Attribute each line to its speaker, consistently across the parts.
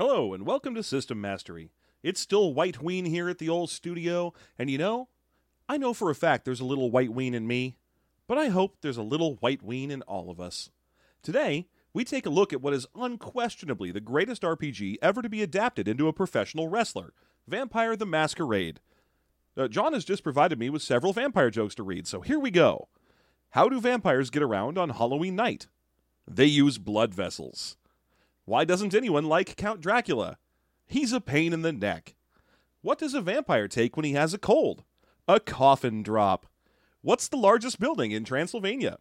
Speaker 1: Hello, and welcome to System Mastery. It's still White Ween here at the old studio, and you know, I know for a fact there's a little White Ween in me, but I hope there's a little White Ween in all of us. Today, we take a look at what is unquestionably the greatest RPG ever to be adapted into a professional wrestler Vampire the Masquerade. Uh, John has just provided me with several vampire jokes to read, so here we go. How do vampires get around on Halloween night? They use blood vessels. Why doesn't anyone like Count Dracula? He's a pain in the neck. What does a vampire take when he has a cold? A coffin drop. What's the largest building in Transylvania?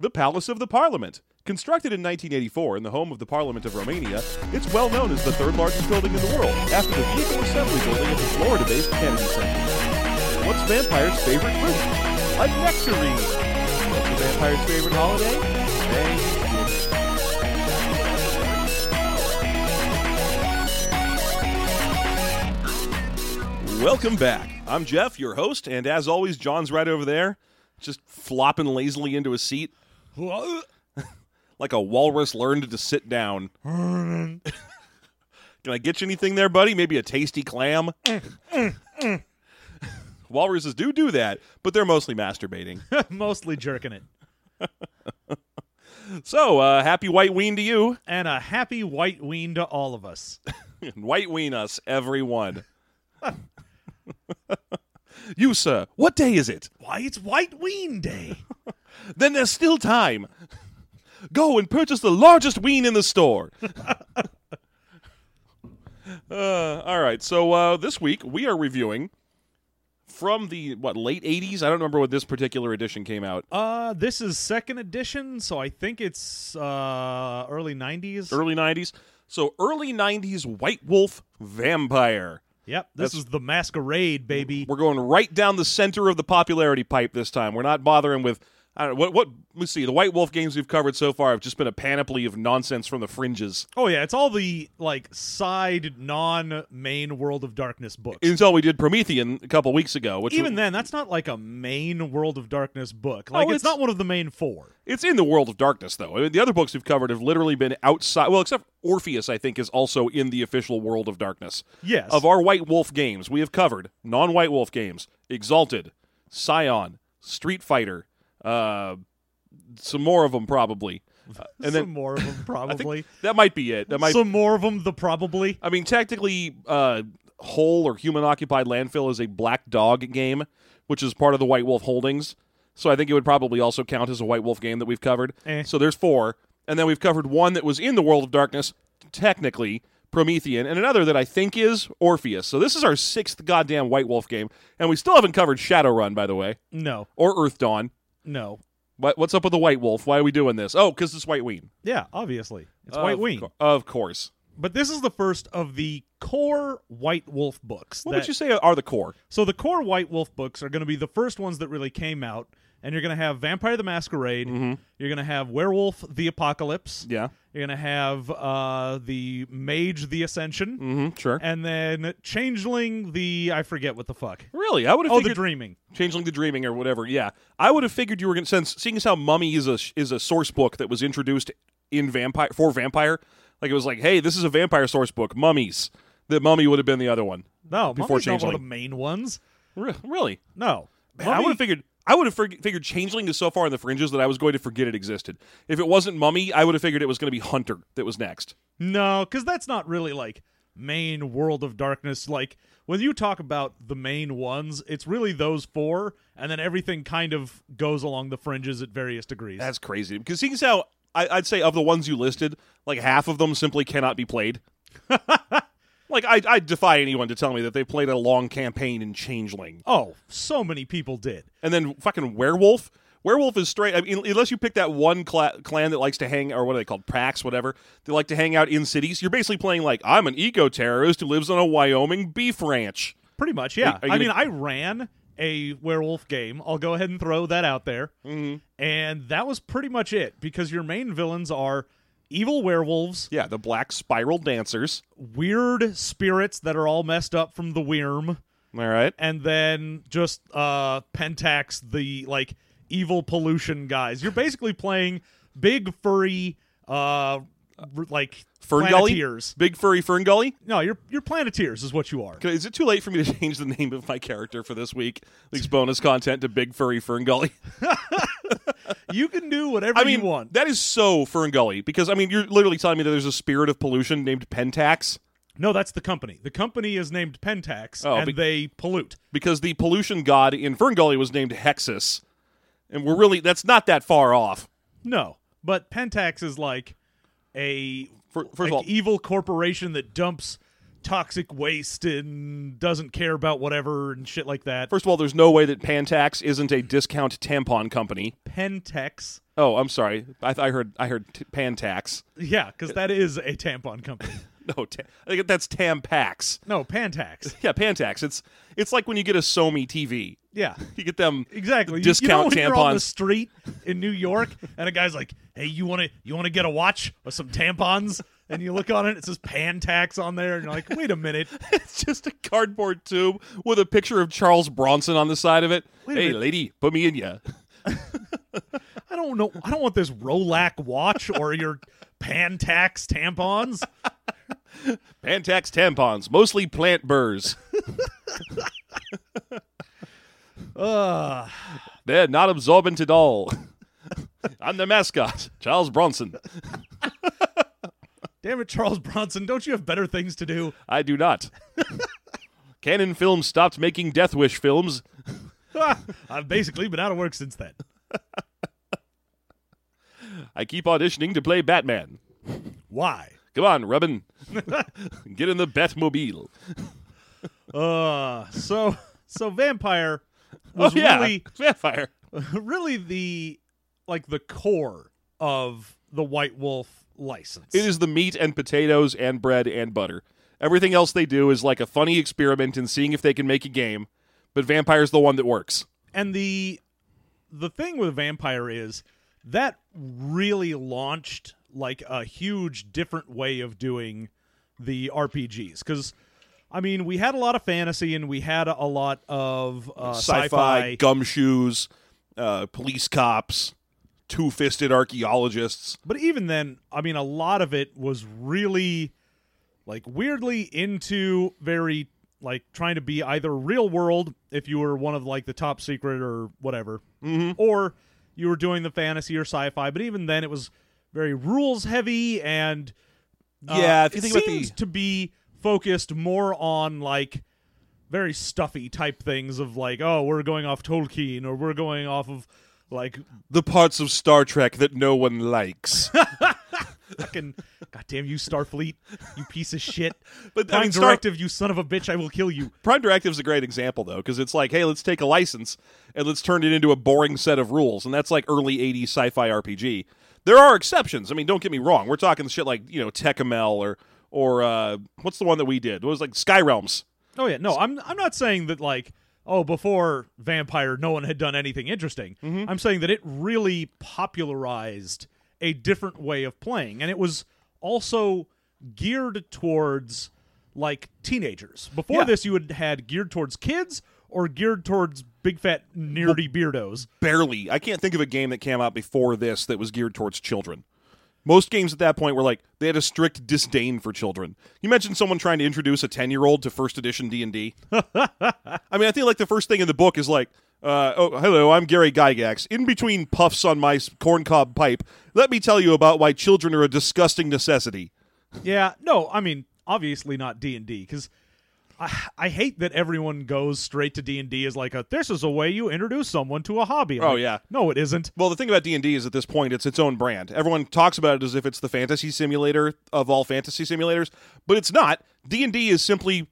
Speaker 1: The Palace of the Parliament. Constructed in 1984 in the home of the Parliament of Romania, it's well known as the third largest building in the world, after the Vehicle Assembly Building at the Florida based Kennedy Center. What's vampire's favorite fruit? A nectarine. What's the vampire's favorite holiday? Thanksgiving. Welcome back. I'm Jeff, your host, and as always, John's right over there, just flopping lazily into a seat like a walrus learned to sit down. Can I get you anything there, buddy? Maybe a tasty clam? Walruses do do that, but they're mostly masturbating.
Speaker 2: Mostly jerking it.
Speaker 1: So, uh, happy white ween to you,
Speaker 2: And a happy white ween to all of us.
Speaker 1: white ween us, everyone. you, sir, what day is it?
Speaker 2: Why, it's White Ween Day.
Speaker 1: Then there's still time. Go and purchase the largest ween in the store. uh, all right, so uh, this week we are reviewing from the what late '80s. I don't remember when this particular edition came out.
Speaker 2: Uh, this is second edition, so I think it's uh early '90s.
Speaker 1: Early '90s. So early '90s White Wolf Vampire.
Speaker 2: Yep, this
Speaker 1: That's-
Speaker 2: is the Masquerade, baby.
Speaker 1: We're going right down the center of the popularity pipe this time. We're not bothering with I don't know what what let's see. The White Wolf games we've covered so far have just been a panoply of nonsense from the fringes
Speaker 2: Oh yeah, it's all the like side non-main World of Darkness books.
Speaker 1: until we did Promethean a couple weeks ago, which
Speaker 2: Even then, that's not like a main World of Darkness book. Like
Speaker 1: Oh,
Speaker 2: it's,
Speaker 1: it's-
Speaker 2: not one of the main four.
Speaker 1: it's in the world of darkness though. I mean, the other books we've covered have literally been outside. Well, except Orpheus, I think, is also in the official world of darkness.
Speaker 2: Yes.
Speaker 1: Of our White Wolf games, we have covered non-White Wolf games: Exalted, Scion, Street Fighter, uh, some more of them probably, Uh, and
Speaker 2: Some
Speaker 1: then
Speaker 2: more of them
Speaker 1: I
Speaker 2: probably.
Speaker 1: think that might be it. That might.
Speaker 2: Some more of them. The probably.
Speaker 1: I mean, technically, uh, Whole or Human Occupied Landfill is a Black Dog game, which is part of the White Wolf holdings. So I think it would probably also count as a White Wolf game that we've covered.
Speaker 2: Eh.
Speaker 1: So there's four, and then we've covered one that was in the World of Darkness, technically Promethean, and another that I think is Orpheus. So this is our sixth goddamn White Wolf game, and we still haven't covered Shadowrun, by the way,
Speaker 2: No,
Speaker 1: or Earth Dawn.
Speaker 2: No.
Speaker 1: What, what's up with the White Wolf? Why are we doing this? Oh, because it's White Ween.
Speaker 2: Yeah, obviously it's White
Speaker 1: Of
Speaker 2: Ween.
Speaker 1: cour- of course.
Speaker 2: But this is the first of the core White Wolf books.
Speaker 1: What
Speaker 2: that-
Speaker 1: would you say are the core?
Speaker 2: So the core White Wolf books are going to be the first ones that really came out, and you're going to have Vampire the Masquerade. You're going to have Werewolf the Apocalypse.
Speaker 1: Mm-hmm. Yeah.
Speaker 2: You're going to have uh, the Mage the Ascension,
Speaker 1: Mm-hmm. Sure.
Speaker 2: and then Changeling the I forget what the fuck.
Speaker 1: Really, I would have
Speaker 2: Oh, the Dreaming.
Speaker 1: Changeling the Dreaming or whatever. Yeah, I would have figured you were going to since seeing as how Mummy is a is a source book that was introduced in Vampire for Vampire. Like it was like, hey, this is a vampire source book, Mummies. The Mummy would have been the other one.
Speaker 2: No,
Speaker 1: Before
Speaker 2: Mummy's not one of
Speaker 1: Changeling.
Speaker 2: the main ones.
Speaker 1: Re- really?
Speaker 2: No,
Speaker 1: Man, I would have figured. I would have fig- figured Changeling is so far in the fringes that I was going to forget it existed. If it wasn't Mummy, I would have figured it was going to be Hunter that was next.
Speaker 2: No, because that's not really like main World of Darkness. Like when you talk about the main ones, it's really those four, and then everything kind of goes along the fringes at various degrees.
Speaker 1: That's crazy. Because seeing as how I, I'd say of the ones you listed, like half of them simply cannot be played. like I, I defy anyone to tell me that they played a long campaign in Changeling.
Speaker 2: oh, so many people did.
Speaker 1: And then fucking werewolf. Werewolf is straight. I mean, unless you pick that one cla- clan that likes to hang, or what are they called, Prax, whatever. They like to hang out in cities. You're basically playing like I'm an eco terrorist who lives on a Wyoming beef ranch.
Speaker 2: Pretty much, yeah.
Speaker 1: Are you
Speaker 2: I mean,
Speaker 1: gonna-
Speaker 2: I ran a werewolf game. I'll go ahead and throw that out there. Mm-hmm. And that was pretty much it because your main villains are evil werewolves,
Speaker 1: Yeah, the black spiral dancers.
Speaker 2: weird spirits that are all messed up from the Wyrm,
Speaker 1: All right.
Speaker 2: and then just uh Pentex, the like evil pollution guys. You're basically playing big furry uh like
Speaker 1: Fern Gully?
Speaker 2: planeteers.
Speaker 1: Big furry Fern Gully?
Speaker 2: No, you're you're planeteers is what you are.
Speaker 1: Is it too late for me to change the name of my character for this week? Week's bonus content to Big Furry Fern Gully.
Speaker 2: You can do whatever
Speaker 1: I mean,
Speaker 2: you want.
Speaker 1: that is so Fern Gully because I mean, you're literally telling me that there's a spirit of pollution named Pentex
Speaker 2: No, that's the company. The company is named Pentex,
Speaker 1: Oh,
Speaker 2: and
Speaker 1: be-
Speaker 2: they pollute.
Speaker 1: because the pollution god in Fern Gully was named Hexxus, and we're really that's not that far off.
Speaker 2: No, but Pentex is like a
Speaker 1: first
Speaker 2: like
Speaker 1: of all,
Speaker 2: evil corporation that dumps toxic waste and doesn't care about whatever and shit like that.
Speaker 1: first of all, there's no way that Pantax isn't a discount tampon company.
Speaker 2: Pentex,
Speaker 1: Oh, I'm sorry. I, th- I heard I heard t- Pantax.
Speaker 2: yeah, because that is a tampon company.
Speaker 1: No, ta- I think that's Tampax.
Speaker 2: No, Pantax.
Speaker 1: Yeah, Pantax. It's it's like when you get a Somi TV.
Speaker 2: Yeah,
Speaker 1: You get them
Speaker 2: exactly.
Speaker 1: Discount
Speaker 2: you know You're on the street in New York, and a guy's like, "Hey, you want to you want to get a watch or some tampons?" And you look on it, it says Pantax on there, and you're like, "Wait a minute,
Speaker 1: It's just a cardboard tube with a picture of Charles Bronson on the side of it.
Speaker 2: Wait
Speaker 1: hey, lady, put me in ya.
Speaker 2: I don't know. I don't want this Rolex watch or your Pantax tampons."
Speaker 1: Pantax tampons, mostly plant burrs.
Speaker 2: Ugh. Ah.
Speaker 1: They're not absorbent at all. I'm the mascot, Charles Bronson.
Speaker 2: Damn it, Charles Bronson! Don't you have better things to do?
Speaker 1: I do not. Cannon Films stopped making Death Wish films.
Speaker 2: I've basically been out of work since then.
Speaker 1: I keep auditioning to play Batman.
Speaker 2: Why?
Speaker 1: Come on, Rubbin. Get in the Batmobile.
Speaker 2: Uh, so so vampire was
Speaker 1: oh, yeah.
Speaker 2: really
Speaker 1: Vampire.
Speaker 2: really the like the core of the White Wolf license.
Speaker 1: It is the meat and potatoes and bread and butter. Everything else they do is like a funny experiment in seeing if they can make a game, but Vampire's the one that works.
Speaker 2: and the the thing with vampire is that really launched like a huge different way of doing the RPGs because I mean we had a lot of fantasy and we had a lot of uh,
Speaker 1: Sci-fi,
Speaker 2: sci-fi
Speaker 1: gumshoes, uh, police cops, two-fisted archaeologists.
Speaker 2: but even then I mean a lot of it was really like weirdly into very like trying to be either real world if you were one of like the top secret or whatever
Speaker 1: Mm-hmm.
Speaker 2: or you were doing the fantasy or sci-fi but even then it was very rules heavy and uh,
Speaker 1: Yeah, if you
Speaker 2: it
Speaker 1: think about the-
Speaker 2: seems to be focused more on like very stuffy type things of like oh we're going off Tolkien or we're going off of like
Speaker 1: The parts of Star Trek that no one likes.
Speaker 2: fucking goddamn you Starfleet you piece of shit
Speaker 1: But I
Speaker 2: Prime
Speaker 1: mean, Star-
Speaker 2: directive you son of a bitch I will kill you
Speaker 1: Prime Directive is a great example though, because it's like, hey, let's take a license and let's turn it into a boring set of rules, and that's like early '80s sci-fi RPG. There are exceptions. I mean, don't get me wrong. We're talking shit like you know Tekumel or or uh, what's the one that we did? It was like Sky Realms.
Speaker 2: Oh yeah, no, I'm I'm not saying that like oh before Vampire no one had done anything interesting.
Speaker 1: Mm-hmm.
Speaker 2: I'm saying that it really popularized a different way of playing and it was also geared towards like teenagers. Before
Speaker 1: Yeah.
Speaker 2: this you had had geared towards kids or geared towards big fat nerdy beardos.
Speaker 1: Barely. I can't think of a game that came out before this that was geared towards children. Most games at that point were like they had a strict disdain for children. You mentioned someone trying to introduce a ten-year-old to first edition D and D. I mean, I think like the first thing in the book is like, uh, "Oh, hello, I'm Gary Gygax. In between puffs on my corncob pipe, let me tell you about why children are a disgusting necessity."
Speaker 2: Yeah, no, I mean obviously not D and D because I I hate that everyone goes straight to D and D as like a this is a way you introduce someone to a hobby. I'm
Speaker 1: Oh, yeah.
Speaker 2: no, it isn't.
Speaker 1: Well, the thing about D and D is at this point it's its own brand. Everyone talks about it as if it's the fantasy simulator of all fantasy simulators, but it's not. D and D is simply,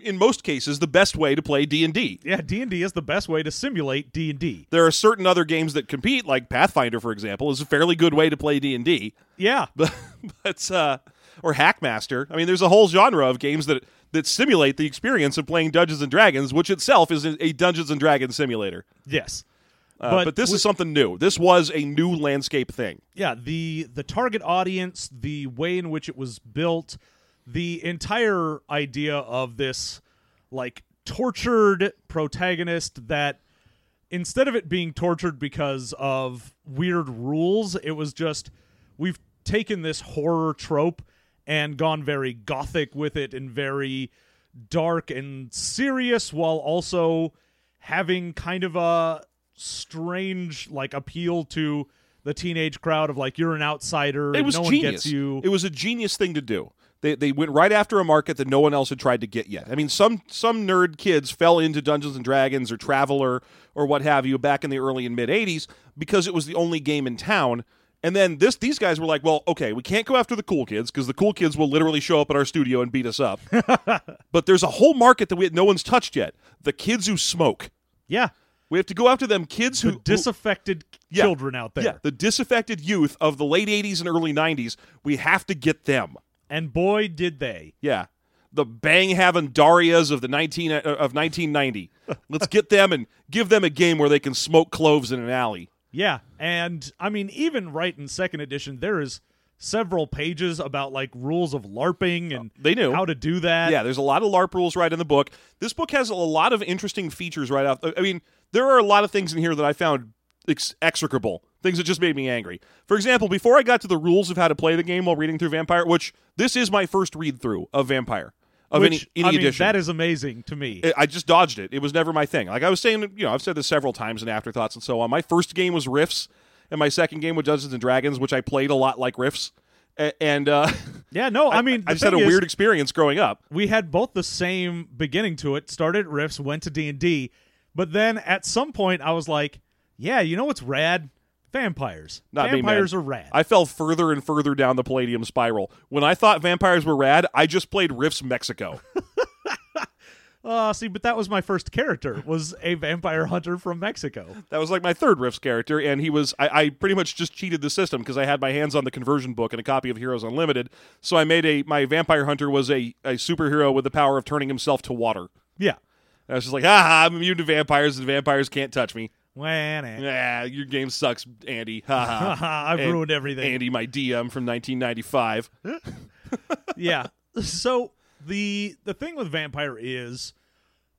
Speaker 1: in most cases, the best way to play D and D.
Speaker 2: Yeah, D and D is the best way to simulate D and D.
Speaker 1: There are certain other games that compete, like Pathfinder, for example, is a fairly good way to play D and D.
Speaker 2: Yeah,
Speaker 1: But but uh, or Hackmaster. I mean, there's a whole genre of games that that simulate the experience of playing Dungeons and Dragons, which itself is a Dungeons and Dragons simulator.
Speaker 2: yes,
Speaker 1: Uh, but, this is something new. This was a new landscape thing.
Speaker 2: yeah the the target audience, the way in which it was built, the entire idea of this like tortured protagonist that instead of it being tortured because of weird rules, it was just we've taken this horror trope and gone very gothic with it and very dark and serious while also having kind of a strange like appeal to the teenage crowd of like you're an outsider
Speaker 1: It
Speaker 2: and
Speaker 1: was
Speaker 2: no
Speaker 1: genius.
Speaker 2: one gets you.
Speaker 1: It was a genius thing to do. They, they went right after a market that no one else had tried to get yet. I mean, some some nerd kids fell into Dungeons and Dragons or Traveler or what have you back in the early and mid '80s because it was the only game in town. And then this these guys were like, well, okay, we can't go after the cool kids because the cool kids will literally show up at our studio and beat us up. but there's a whole market that we no one's touched yet. The kids who smoke.
Speaker 2: yeah,
Speaker 1: We have to go after them kids
Speaker 2: the
Speaker 1: who, who
Speaker 2: disaffected
Speaker 1: Yeah.
Speaker 2: children out there.
Speaker 1: yeah, the disaffected youth of the late '80s and early '90s. We have to get them.
Speaker 2: And boy did they.
Speaker 1: Yeah. The bang having Darias of the 19 uh, of 1990. Let's get them and give them a game where they can smoke cloves in an alley.
Speaker 2: Yeah, and I mean, even right in second edition, there is several pages about like rules of LARPing and uh,
Speaker 1: They knew.
Speaker 2: how to do that.
Speaker 1: Yeah, there's a lot of LARP rules right in the book. This book has a lot of interesting features right out. I mean, there are a lot of things in here that I found ex- execrable, things that just made me angry. For example, before I got to the rules of how to play the game while reading through Vampire, which this is my first read through of Vampire of
Speaker 2: Which,
Speaker 1: any any
Speaker 2: I mean,
Speaker 1: edition.
Speaker 2: that is amazing to me.
Speaker 1: I- I just dodged it. It was never my thing. Like I was saying, you know, I've said this several times in afterthoughts and so on. My first game was Rifts, and my second game was Dungeons and Dragons, which I played a lot like Rifts. And uh,
Speaker 2: yeah, no, I mean,
Speaker 1: I just had a
Speaker 2: is,
Speaker 1: weird experience growing up.
Speaker 2: we had both the same beginning to it. Started at Rifts, went to D and D, but then at some point I was like, yeah, you know what's rad? Vampires.
Speaker 1: Not me.
Speaker 2: Vampires are rad.
Speaker 1: I fell further and further down the Palladium spiral. When I thought vampires were rad, I just played Rifts Mexico.
Speaker 2: Uh, see, but that was my first character. Was a vampire hunter from Mexico.
Speaker 1: that was like my third Rifts character, and he was. I, I pretty much just cheated the system because I had my hands on the conversion book and a copy of Heroes Unlimited. So I made a my vampire hunter was a, a superhero with the power of turning himself to water.
Speaker 2: Yeah.
Speaker 1: I was just like, ha, I'm immune to vampires, and vampires can't touch me. Yeah, your game sucks, Andy.
Speaker 2: I've
Speaker 1: And-
Speaker 2: ruined everything.
Speaker 1: Andy, my DM from 1995.
Speaker 2: yeah. So the the thing with vampire is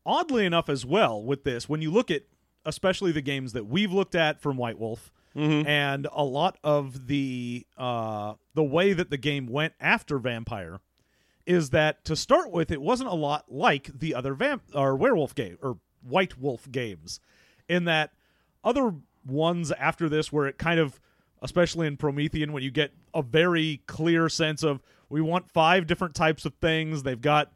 Speaker 2: oddly enough as well with this when you look at especially the games that we've looked at from White Wolf and a lot of the uh the way that the game went after vampire is that to start with it wasn't a lot like the other vamp or werewolf game or white wolf games in that other ones after this where it kind of especially in promethean when you get a very clear sense of we want five different types of things they've got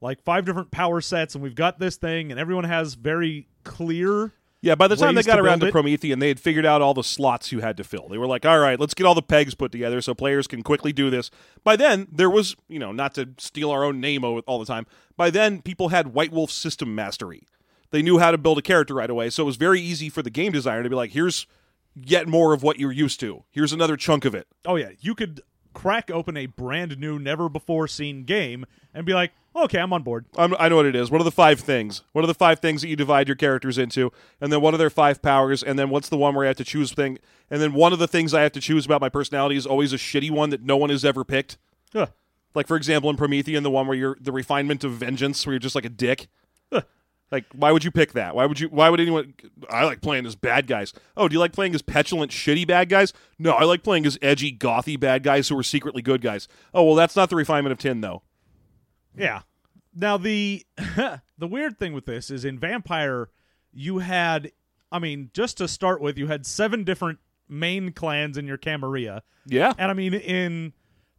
Speaker 2: like five different power sets and we've got this thing and everyone has very clear
Speaker 1: Yeah, by the time they got
Speaker 2: to
Speaker 1: around to. Promethean, they had figured out all the slots you had to fill. They were like, all right, let's get all the pegs put together so players can quickly do this. By then, there was, you know, not to steal our own name all the time, by then, people had White Wolf system mastery. They knew how to build a character right away, so it was very easy for the game designer to be like, here's yet more of what you're used to. Here's another chunk of it.
Speaker 2: oh yeah you could crack open a brand new never before seen game and be like okay i'm on board
Speaker 1: I'm, I know what it is. What are the five things? What are the five things that you divide your characters into? And then what are their five powers? And then what's the one where I have to choose thing? And then one of the things I have to choose about my personality is always a shitty one that no one has ever picked.
Speaker 2: Ugh.
Speaker 1: Like for example, in Promethean, the one where you're the refinement of vengeance, where you're just like a dick. Like, why would you pick that? Why would you? Why would anyone? I like playing as bad guys. Oh, do you like playing as petulant, shitty bad guys? No, I like playing as edgy, gothy bad guys who are secretly good guys. Oh, well, that's not the refinement of tin, though.
Speaker 2: Yeah. Now the the weird thing with this is in Vampire you had I mean just to start with you had seven different main clans in your Camarilla.
Speaker 1: Yeah,
Speaker 2: And I mean in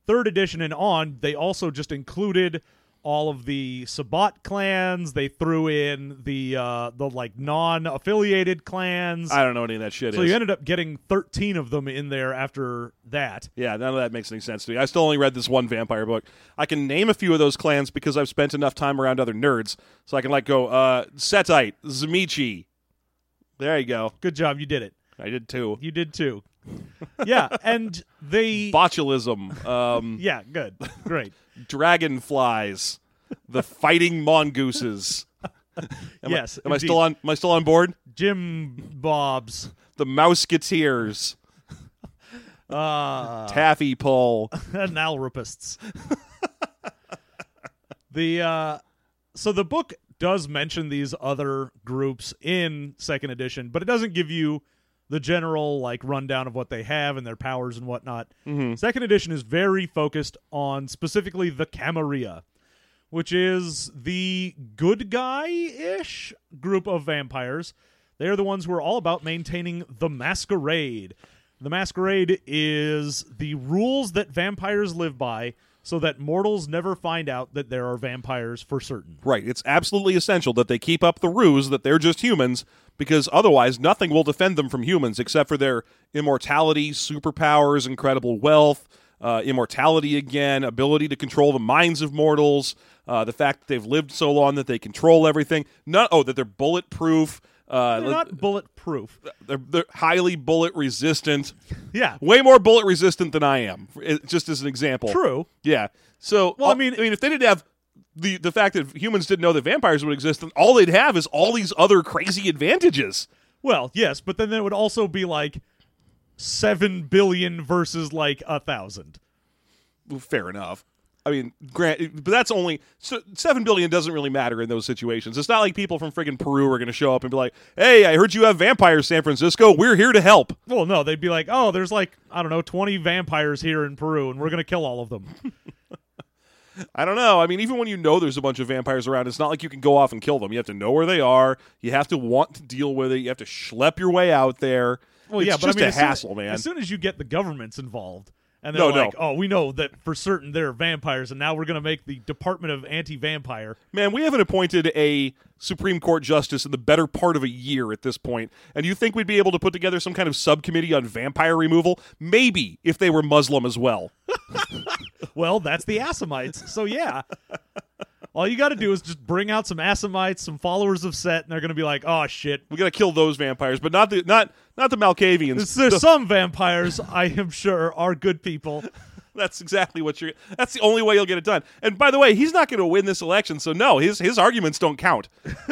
Speaker 2: 3rd edition and on they also just included all of the Sabbat clans, they threw in the uh the like non-affiliated clans.
Speaker 1: I don't know any of that shit
Speaker 2: so
Speaker 1: is.
Speaker 2: you ended up getting 13 of them in there after that.
Speaker 1: Yeah, none of that makes any sense to me. I still only read this one vampire book. I can name a few of those clans because I've spent enough time around other nerds, so I can like go uh, Setite, Tzimisce. There you go.
Speaker 2: Good job, you did it.
Speaker 1: I did too.
Speaker 2: You did too. yeah, and they
Speaker 1: Botulism, um,
Speaker 2: Yeah, good. Great.
Speaker 1: Dragonflies, the fighting mongooses. Am
Speaker 2: yes.
Speaker 1: I, am I still on? Am I still on board?
Speaker 2: Jim Bob's
Speaker 1: The Mouseketeers,
Speaker 2: uh
Speaker 1: Taffy Pull.
Speaker 2: analrapists. the uh so the book does mention these other groups in second edition, but it doesn't give you the general like rundown of what they have and their powers and whatnot. Mm-hmm. Second edition is very focused on specifically the Camarilla, which is the good guy ish group of vampires. They're the ones who are all about maintaining the masquerade. The masquerade is the rules that vampires live by so that mortals never find out that there are vampires for certain.
Speaker 1: Right. It's absolutely essential that they keep up the ruse that they're just humans, because otherwise nothing will defend them from humans except for their immortality, superpowers, incredible wealth, uh, immortality again, ability to control the minds of mortals, uh, the fact that they've lived so long that they control everything. Not oh that they're bulletproof. Uh,
Speaker 2: They're not bulletproof.
Speaker 1: they're, they're highly bullet resistant.
Speaker 2: Yeah,
Speaker 1: Way more bullet resistant than I am. It- just as an example.
Speaker 2: true.
Speaker 1: Yeah. So,
Speaker 2: Well, I mean-
Speaker 1: I mean, if they didn't have the the fact that humans didn't know that vampires would exist, then all they'd have is all these other crazy advantages.
Speaker 2: Well, yes, but then there would also be like seven billion versus like a thousand.
Speaker 1: Well, fair enough. I mean, grant, but that's only so seven billion doesn't really matter in those situations. It's not like people from friggin' Peru are going to show up and be like, "Hey, I heard you have vampires, San Francisco. We're here to help."
Speaker 2: Well, no, they'd be like, oh, there's like I don't know, twenty vampires here in Peru, and we're gonna kill all of them.
Speaker 1: I don't know. I mean, even when you know there's a bunch of vampires around, it's not like you can go off and kill them. You have to know where they are. You have to want to deal with it. You have to schlep your way out there.
Speaker 2: Well,
Speaker 1: it's
Speaker 2: yeah, but
Speaker 1: just
Speaker 2: I mean,
Speaker 1: a
Speaker 2: as soon-
Speaker 1: hassle, man.
Speaker 2: As soon as you get the governments involved, and
Speaker 1: No,
Speaker 2: they're
Speaker 1: no.
Speaker 2: like, oh, we know that for certain they're vampires, and now we're gonna make the Department of Anti-Vampire.
Speaker 1: Man, we haven't appointed a Supreme Court justice in the better part of a year at this. And you think we'd be able to put together some kind of subcommittee on vampire removal? Maybe if they were Muslim as well.
Speaker 2: Well, that's the Assamites. So yeah. All you got to do is just bring out some Assamites, some followers of Set, and they're going to be like, "Oh shit,
Speaker 1: We got to kill those vampires, but not the not not the Malkavians.
Speaker 2: there's
Speaker 1: The-
Speaker 2: some vampires I am sure are good people."
Speaker 1: that's exactly what you're. That's the only way you'll get it done. And by the way, he's not going to win this election, so no, his his arguments don't count.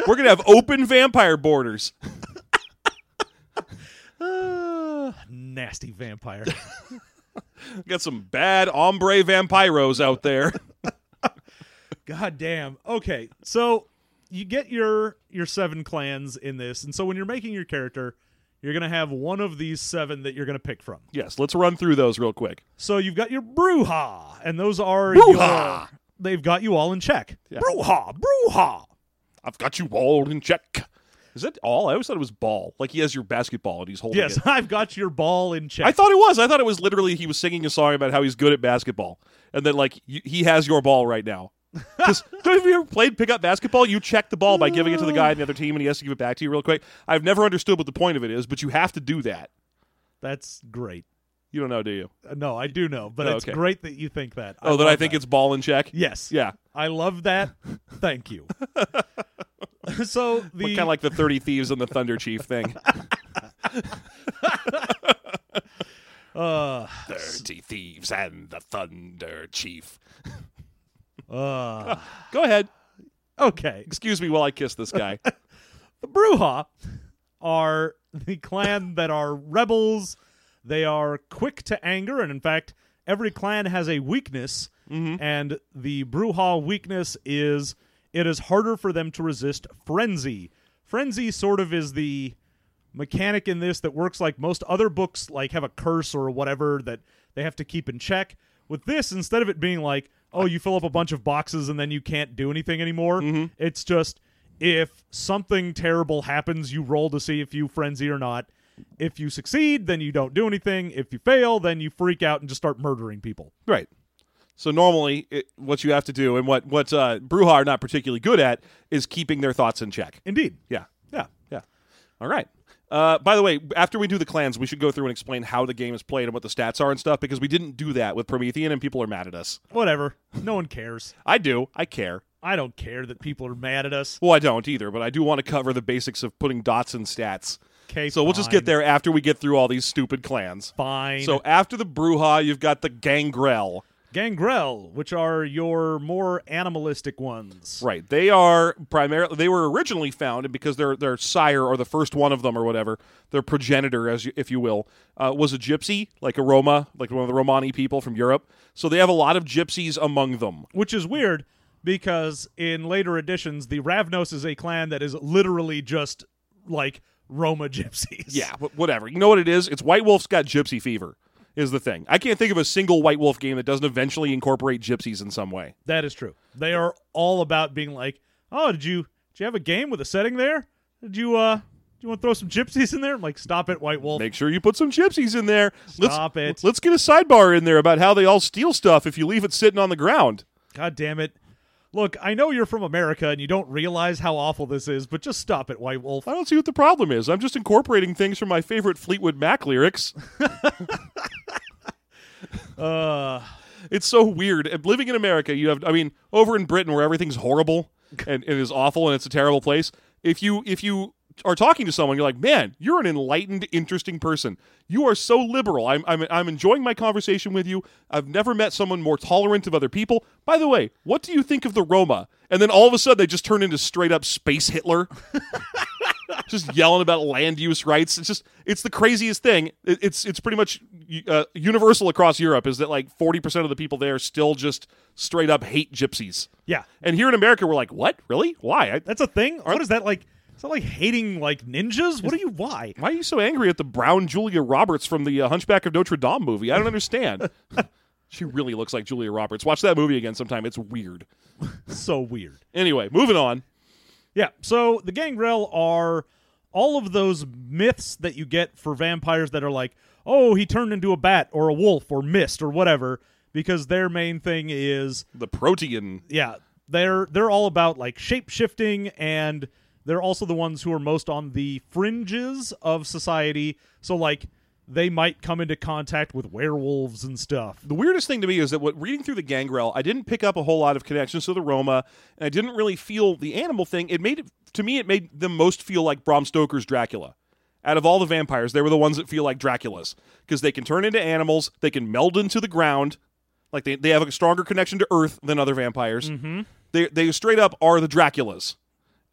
Speaker 1: We're going to have open vampire borders.
Speaker 2: Uh, nasty vampire.
Speaker 1: Got some bad hombre vampiros out there.
Speaker 2: God damn. Okay, so you get your your seven clans in this, and so when you're making your character, you're gonna have one of these seven that you're gonna pick from.
Speaker 1: yes, let's run through those real quick.
Speaker 2: So you've got your Brujah, and those are
Speaker 1: Bruja!
Speaker 2: your. They've got you all in check.
Speaker 1: Yeah.
Speaker 2: Bruja.
Speaker 1: I've got you all in check. Is that all? I always thought it was ball. Like he has your basketball and he's holding
Speaker 2: Yes,
Speaker 1: it.
Speaker 2: I've got your ball in check.
Speaker 1: I thought it was. I thought it was literally he was singing a song about how he's good at basketball, and then like he has your ball right now. Because have you ever played pickup basketball? You check the ball by giving it to the guy on the other team, and he has to give it back to you real quick. I've never understood what the point of it is, but you have to do that.
Speaker 2: That's great.
Speaker 1: You don't know, do you?
Speaker 2: Uh, No, I do know, but
Speaker 1: Oh,
Speaker 2: it's
Speaker 1: okay.
Speaker 2: great that you think that.
Speaker 1: Oh, that I
Speaker 2: love
Speaker 1: think it's ball in check.
Speaker 2: yes.
Speaker 1: Yeah,
Speaker 2: I love that. Thank you. so the
Speaker 1: kind of like the Thirty Thieves and the Thunder Chief thing.
Speaker 2: uh,
Speaker 1: Thirty Thieves and the Thunder Chief.
Speaker 2: Uh,
Speaker 1: Go ahead.
Speaker 2: okay.
Speaker 1: Excuse me while I kiss this guy.
Speaker 2: The Brujah are the clan that are rebels. They are quick to anger, and in fact, every clan has a weakness. And the Brujah weakness is it is harder for them to resist frenzy. Frenzy sort of is the mechanic in this that works like most other books, like have a curse or whatever that they have to keep in check. With this, instead of it being like, oh, you fill up a bunch of boxes and then you can't do anything anymore, it's just if something terrible happens, you roll to see if you frenzy or not. If you succeed, then you don't do anything. If you fail, then you freak out and just start murdering people.
Speaker 1: Right. So normally, it, what you have to do, and what what uh, Brujah are not particularly good at, is keeping their thoughts in check.
Speaker 2: Indeed.
Speaker 1: Yeah,
Speaker 2: Yeah.
Speaker 1: yeah. All right. Uh, by the way, after we do the clans, we should go through and explain how the game is played and what the stats are and stuff because we didn't do that with Promethean, and people are mad at us.
Speaker 2: Whatever. No one cares.
Speaker 1: I do. I care.
Speaker 2: I don't care that people are mad at us.
Speaker 1: Well, I don't either, but I do want to cover the basics of putting dots in stats.
Speaker 2: Okay,
Speaker 1: So we'll just get there after we get through all these stupid clans.
Speaker 2: Fine.
Speaker 1: So after the Brujah, you've got the Gangrel.
Speaker 2: Gangrel, which are your more animalistic ones.
Speaker 1: Right. They are primarily they were originally founded because their their sire or the first one of them or whatever, their progenitor as you, if you will, uh, was a gypsy, like a Roma, like one of the Romani people from Europe. So they have a lot of gypsies among them.
Speaker 2: Which is weird because in later editions, the Ravnos is a clan that is literally just like Roma gypsies.
Speaker 1: Yeah, whatever. You know what it is? It's White Wolf's got gypsy fever. Is the thing. I can't think of a single White Wolf game that doesn't eventually incorporate gypsies in some way.
Speaker 2: that is true. They are all about being like, oh, did you did you have a game with a setting there? Did you uh? Do you want to throw some gypsies in there? I'm like, stop it, White Wolf.
Speaker 1: Make sure you put some gypsies in there.
Speaker 2: Stop
Speaker 1: let's,
Speaker 2: it.
Speaker 1: Let's get a sidebar in there about how they all steal stuff if you leave it sitting on the ground.
Speaker 2: God damn it. Look, I know you're from America and you don't realize how awful this is, but just stop it, White Wolf.
Speaker 1: I don't see what the problem is. I'm just incorporating things from my favorite Fleetwood Mac lyrics.
Speaker 2: Uh,
Speaker 1: It's so weird. And Living in America, you have I mean, over in Britain where everything's horrible and it is awful and it's a terrible place. If you if you are talking to someone, you're like, man, you're an enlightened, interesting person. You are so liberal. I'm, I'm, I'm enjoying my conversation with you. I've never met someone more tolerant of other people. By the way, what do you think of the Roma? And then all of a sudden, they just turn into straight up space Hitler. just yelling about land use rights. It's just it's the craziest thing. It, it's it's pretty much uh, universal across Europe. Is that like forty percent of the people there still just straight up hate gypsies?
Speaker 2: yeah.
Speaker 1: And here in America, we're like, what? Really? Why? I,
Speaker 2: That's a thing? What is that like? Is that like hating like ninjas? What are you why?
Speaker 1: why are you so angry at the brown Julia Roberts from the uh, Hunchback of Notre Dame movie? I don't understand. she really looks like Julia Roberts. Watch that movie again sometime. It's weird.
Speaker 2: So weird.
Speaker 1: Anyway, moving on.
Speaker 2: Yeah. So the gangrel are all of those myths that you get for vampires that are like, oh, he turned into a bat or a wolf or mist or whatever, because their main thing is
Speaker 1: The protean.
Speaker 2: yeah, they're they're all about like shape shifting and they're also the ones who are most on the fringes of society. So like they might come into contact with werewolves and stuff.
Speaker 1: The weirdest thing to me is that what reading through the Gangrel, I didn't pick up a whole lot of connections to the Roma, and I didn't really feel the animal thing. It made it to me, it made them most feel like Bram Stoker's Dracula. Out of all the vampires, they were the ones that feel like Draculas because they can turn into animals, they can meld into the ground, like they, they have a stronger connection to Earth than other vampires. Mm-hmm. They they straight up are the Draculas,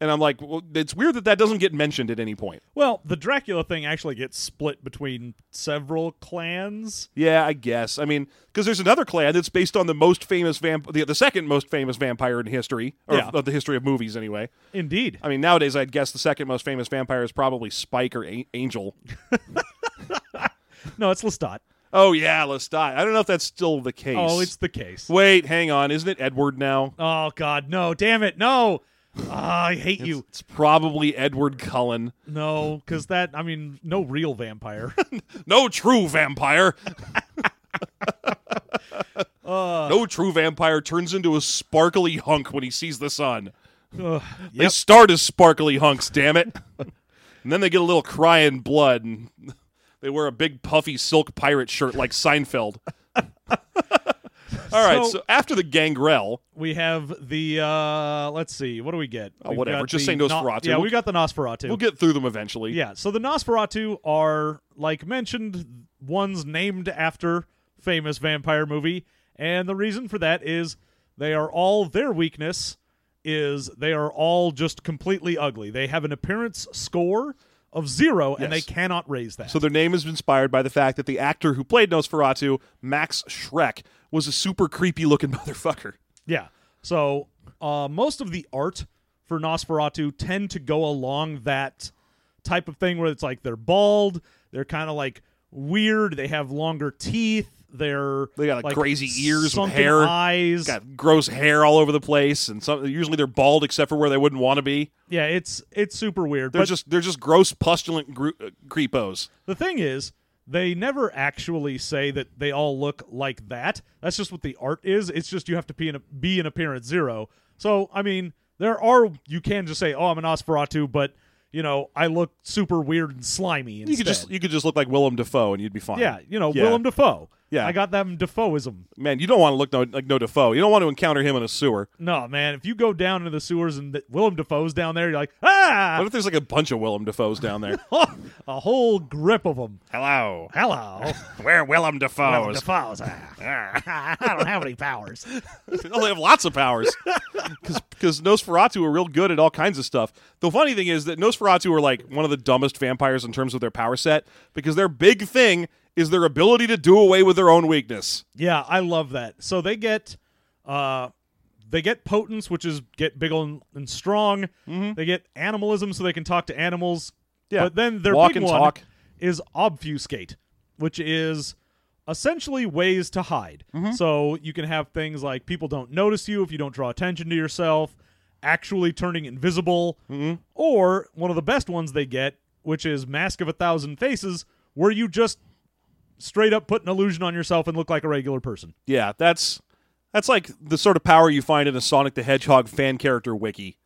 Speaker 1: and I'm like, well, it's weird that that doesn't get mentioned at any point.
Speaker 2: Well, the Dracula thing actually gets split between several clans.
Speaker 1: Yeah, I guess. I mean, because there's another clan that's based on the most famous vamp, the, the second most famous vampire in history, or
Speaker 2: Yeah.
Speaker 1: of the history of movies, anyway.
Speaker 2: Indeed.
Speaker 1: I mean, nowadays I'd guess the second most famous vampire is probably Spike or A- Angel.
Speaker 2: No, it's Lestat.
Speaker 1: Oh yeah, Lestat. I don't know if that's still the oh, case.
Speaker 2: Oh, it's the case.
Speaker 1: Wait, hang on. Isn't it Edward now?
Speaker 2: Oh God, no! Damn it, no! Ah, I hate you.
Speaker 1: It's probably Edward Cullen.
Speaker 2: No, because that I mean, no real vampire.
Speaker 1: No true vampire.
Speaker 2: uh,
Speaker 1: No true vampire turns into a sparkly hunk when he sees the sun.
Speaker 2: ugh,
Speaker 1: They start as sparkly hunks, damn it. and then they get a little crying blood and they wear a big puffy silk pirate shirt like Seinfeld. All right, so,
Speaker 2: So-
Speaker 1: after the gangrel,
Speaker 2: We have the uh let's see, what do we get?
Speaker 1: Oh,
Speaker 2: We've
Speaker 1: whatever,
Speaker 2: got
Speaker 1: just
Speaker 2: the
Speaker 1: say Nosferatu.
Speaker 2: yeah, we got the Nosferatu.
Speaker 1: we'll get through them eventually.
Speaker 2: yeah, so the Nosferatu are like mentioned ones named after famous vampire movie, and the reason for that is they are all their weakness is they are all just completely ugly. They have an appearance score of 0 and they
Speaker 1: Yes.
Speaker 2: cannot raise that.
Speaker 1: So their name is inspired by the fact that the actor who played Nosferatu, Max Schreck, was a super creepy looking motherfucker.
Speaker 2: Yeah. So uh, most of the art for Nosferatu tend to go along that type of thing where it's like they're bald, they're kind of like weird, they have longer teeth, they're
Speaker 1: They got, like, crazy ears with hair.
Speaker 2: eyes.
Speaker 1: Got gross hair all over the place, and some usually they're bald except for where they wouldn't want to be.
Speaker 2: Yeah, it's it's super weird.
Speaker 1: They're just they're just gross, pustulant uh, creepos.
Speaker 2: the thing is, they never actually say that they all look like that. That's just what the art is. It's just you have to be an, be an appearance zero. So I mean, there are you can just say, "Oh, I'm an Osferatu, but you know, I look super weird and slimy. Instead.
Speaker 1: You could just you could just look like Willem Dafoe, and you'd be fine.
Speaker 2: yeah, you know,
Speaker 1: Yeah.
Speaker 2: Willem Dafoe.
Speaker 1: Yeah.
Speaker 2: I got them Defoeism.
Speaker 1: man, you don't want to look no, like no Dafoe. You don't want to encounter him in a sewer.
Speaker 2: No, man, if you go down into the sewers and the, Willem Dafoe's down there, you're like, ah,
Speaker 1: What if there's like a bunch of Willem Dafoes down there?
Speaker 2: a whole grip of them.
Speaker 1: Hello,
Speaker 2: Hello,
Speaker 1: we're Willem Dafoes.
Speaker 2: Dafoe's. I don't have any powers.
Speaker 1: they have lots of powers because Nosferatu are real good at all kinds of stuff. The funny thing is that Nosferatu are like one of the dumbest vampires in terms of their power set because their big thing is their ability to do away with their own weakness.
Speaker 2: Yeah, I love that. So they get uh they get potence, which is get big and, and strong.
Speaker 1: Mm-hmm.
Speaker 2: They get animalism so they can talk to animals.
Speaker 1: Yeah.
Speaker 2: But then their
Speaker 1: Walk
Speaker 2: big one
Speaker 1: talk.
Speaker 2: is obfuscate, which is essentially ways to hide.
Speaker 1: Mm-hmm.
Speaker 2: So you can have things like people don't notice you if you don't draw attention to yourself, actually turning invisible,
Speaker 1: Mm-hmm.
Speaker 2: or one of the best ones they get, which is Mask of a Thousand Faces, where you just straight up put an illusion on yourself and look like a regular person.
Speaker 1: Yeah, that's that's like the sort of power you find in a Sonic the Hedgehog fan character wiki.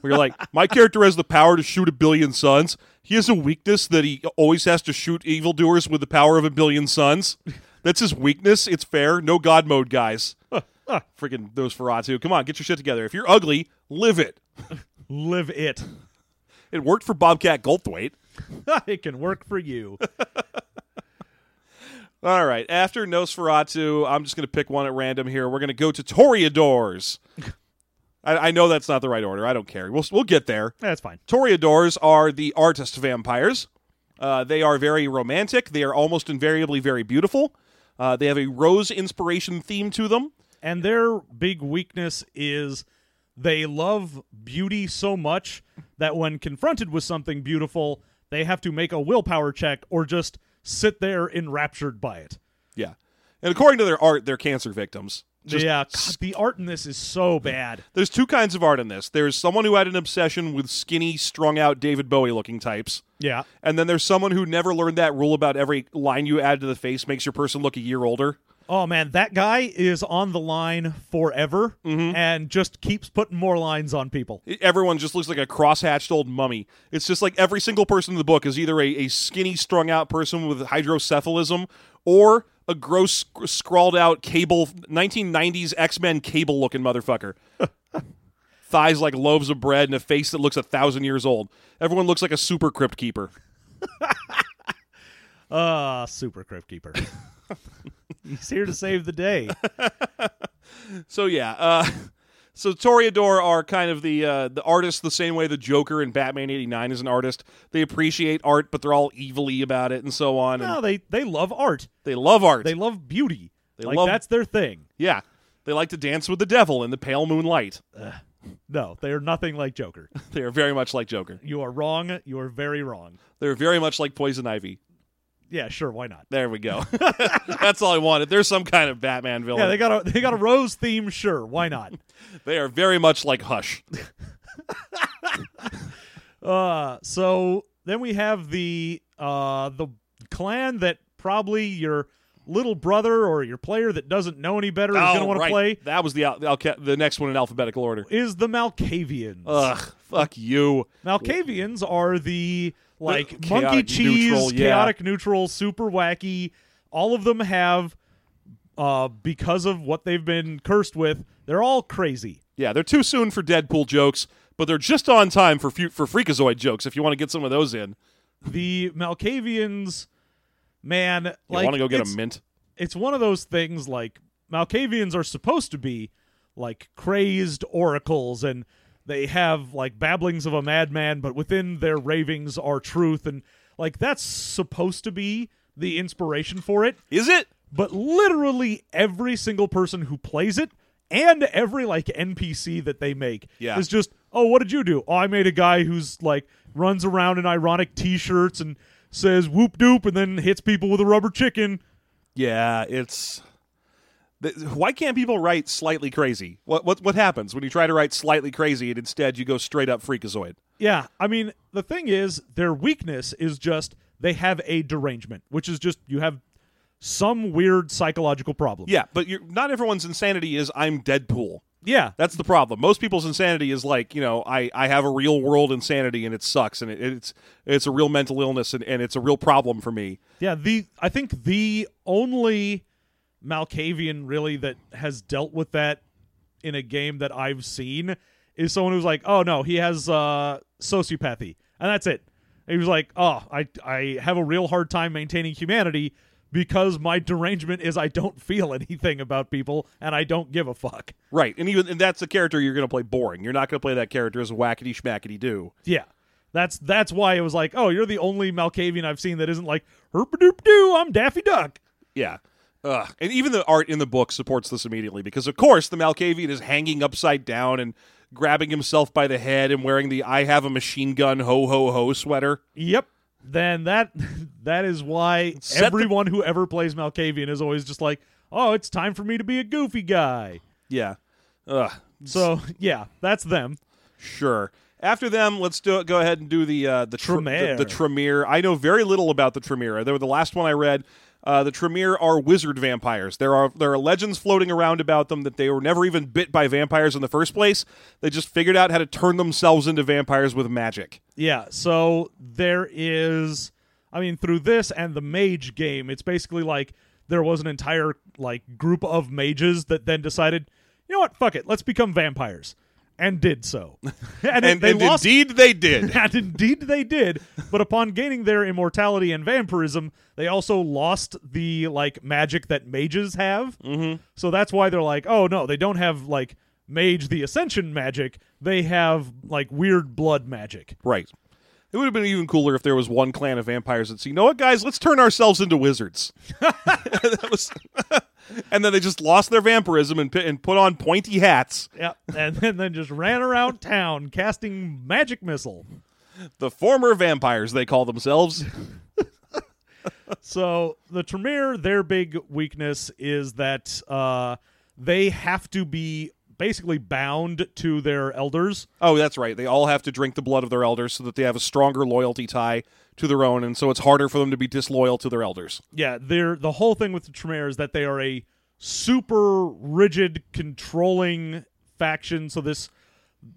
Speaker 1: Where you're like, my character has the power to shoot a billion suns. He has a weakness that he always has to shoot evildoers with the power of a billion suns. That's his weakness. It's fair. No god mode, guys. Freaking those Ferratu. Come on, get your shit together. If you're ugly, live it.
Speaker 2: Live it.
Speaker 1: It worked for Bobcat Goldthwait.
Speaker 2: it can work for you.
Speaker 1: All right. After Nosferatu, I'm just going to pick one at random here. We're going to go to Toreadors. I, I know that's not the right order. I don't care. We'll, we'll get there.
Speaker 2: That's fine.
Speaker 1: Toreadors are the artist vampires. Uh, they are very romantic. They are almost invariably very beautiful. Uh, they have a rose inspiration theme to them.
Speaker 2: And their big weakness is they love beauty so much that when confronted with something beautiful, they have to make a willpower check or just sit there enraptured by it.
Speaker 1: Yeah. And according to their art, they're cancer victims. Just
Speaker 2: yeah, God, the art in this is so bad.
Speaker 1: There's two kinds of art in this. There's someone who had an obsession with skinny, strung out David Bowie looking types.
Speaker 2: Yeah.
Speaker 1: And then there's someone who never learned that rule about every line you add to the face makes your person look a year older.
Speaker 2: Oh man, that guy is on the line forever and just keeps putting more lines on people.
Speaker 1: Everyone just looks like a cross-hatched old mummy. It's just like every single person in the book is either a, a skinny, strung-out person with hydrocephalism or a gross, sc- scrawled-out cable 1990s X-Men cable-looking motherfucker. Thighs like loaves of bread and a face that looks a thousand years old. Everyone looks like a super crypt keeper.
Speaker 2: Uh, super Crypt Keeper. He's here to save the day.
Speaker 1: So yeah, uh, so Toreador are kind of the uh, the artists the same way the Joker in Batman '89 is an artist. They appreciate art, but they're all evilly about it and so on. And
Speaker 2: No, they they love art.
Speaker 1: they love art.
Speaker 2: They love beauty.
Speaker 1: They
Speaker 2: like
Speaker 1: love-
Speaker 2: that's their thing.
Speaker 1: yeah, they like to dance with the devil in the pale moonlight.
Speaker 2: No, they are nothing like Joker.
Speaker 1: They are very much like Joker.
Speaker 2: You are wrong. You are very wrong.
Speaker 1: They're very much like Poison Ivy.
Speaker 2: Yeah, sure, why not?
Speaker 1: There we go. That's all I wanted. There's some kind of Batman villain.
Speaker 2: Yeah, they got a they got a rose theme, sure, why not?
Speaker 1: they are very much like Hush.
Speaker 2: Uh so then we have the uh the clan that probably your little brother or your player that doesn't know any better is going to
Speaker 1: Oh,
Speaker 2: want
Speaker 1: right.
Speaker 2: to play
Speaker 1: That was the al- the, the next one in alphabetical order.
Speaker 2: is the Malkavians.
Speaker 1: Ugh, fuck you.
Speaker 2: Malkavians are the like
Speaker 1: chaotic
Speaker 2: monkey cheese,
Speaker 1: neutral, yeah.
Speaker 2: chaotic neutral, super wacky. All of them have, uh, because of what they've been cursed with, they're all crazy.
Speaker 1: Yeah, they're too soon for Deadpool jokes, but they're just on time for fu- for Freakazoid jokes. If you want to get some of those in,
Speaker 2: The Malkavians, man,
Speaker 1: you
Speaker 2: like
Speaker 1: want to go get
Speaker 2: it's,
Speaker 1: a mint.
Speaker 2: it's one of those things. Like Malkavians are supposed to be like crazed oracles and. They have like babblings of a madman, but within their ravings are truth, and like that's supposed to be the inspiration for it.
Speaker 1: Is it?
Speaker 2: but literally every single person who plays it and every like NPC that they make
Speaker 1: Yeah.
Speaker 2: is just, oh, what did you do? Oh, I made a guy who's like runs around in ironic t-shirts and says whoop doop and then hits people with a rubber chicken.
Speaker 1: Yeah, it's. Why can't people write slightly crazy? What what what happens when you try to write slightly crazy and instead you go straight up Freakazoid?
Speaker 2: Yeah, I mean, the thing is their weakness is just they have a derangement, which is just you have some weird psychological problem.
Speaker 1: Yeah, but you're, not everyone's insanity is I'm Deadpool.
Speaker 2: Yeah.
Speaker 1: That's the problem. Most people's insanity is like, you know, I, I have a real world insanity and it sucks and it, it's it's a real mental illness and, and it's a real problem for me.
Speaker 2: Yeah, the I think the only Malkavian really that has dealt with that in a game that I've seen is someone who's like, "Oh no, he has uh sociopathy." And that's it. He was like, "Oh, I I have a real hard time maintaining humanity because my derangement is I don't feel anything about people and I don't give a fuck."
Speaker 1: Right. And even and that's a character you're going to play boring. You're not going to play that character as a whackety schmackety do.
Speaker 2: Yeah. That's that's why it was like, "Oh, you're the only Malkavian I've seen that isn't like, "Herpadoop doo, I'm Daffy Duck."
Speaker 1: Yeah. Ugh. And even the art in the book supports this immediately because, of course, the Malkavian is hanging upside down and grabbing himself by the head and wearing the I have a machine gun ho ho ho sweater.
Speaker 2: Yep. then that that is why
Speaker 1: Set the-
Speaker 2: everyone who ever plays Malkavian is always just like, "Oh, it's time for me to be a goofy guy."
Speaker 1: Yeah. Ugh.
Speaker 2: So, yeah, that's them.
Speaker 1: Sure. After them, let's do go ahead and do the uh, the, tr-
Speaker 2: Tremere.
Speaker 1: the the Tremere. I know very little about the Tremere. They were the last one I read. Uh, the Tremere are wizard vampires. There are there are legends floating around about them that they were never even bit by vampires in the first place. They just figured out how to turn themselves into vampires with magic.
Speaker 2: Yeah, so there is I mean through this and the mage game, it's basically like there was an entire like group of mages that then decided, "You know what? Fuck it. Let's become vampires." And did so. And,
Speaker 1: And,
Speaker 2: they
Speaker 1: and
Speaker 2: lost
Speaker 1: indeed they did.
Speaker 2: and indeed they did. But upon gaining their immortality and vampirism, they also lost the like magic that mages have. Mm-hmm. So that's why they're like, oh no, they don't have like mage the ascension magic. They have like weird blood magic.
Speaker 1: right. It would have been even cooler if there was one clan of vampires that said, you know what, guys, let's turn ourselves into wizards. That was- and then they just lost their vampirism and, and put on pointy hats.
Speaker 2: Yeah, and then, then just ran around town casting magic missile.
Speaker 1: The former vampires, they call themselves.
Speaker 2: So the Tremere, their big weakness is that uh, they have to be basically bound to their elders.
Speaker 1: Oh, that's right. They all have to drink the blood of their elders so that they have a stronger loyalty tie to their own, and so it's harder for them to be disloyal to their elders.
Speaker 2: Yeah, they're the whole thing with the Tremere is that they are a super rigid, controlling faction. So this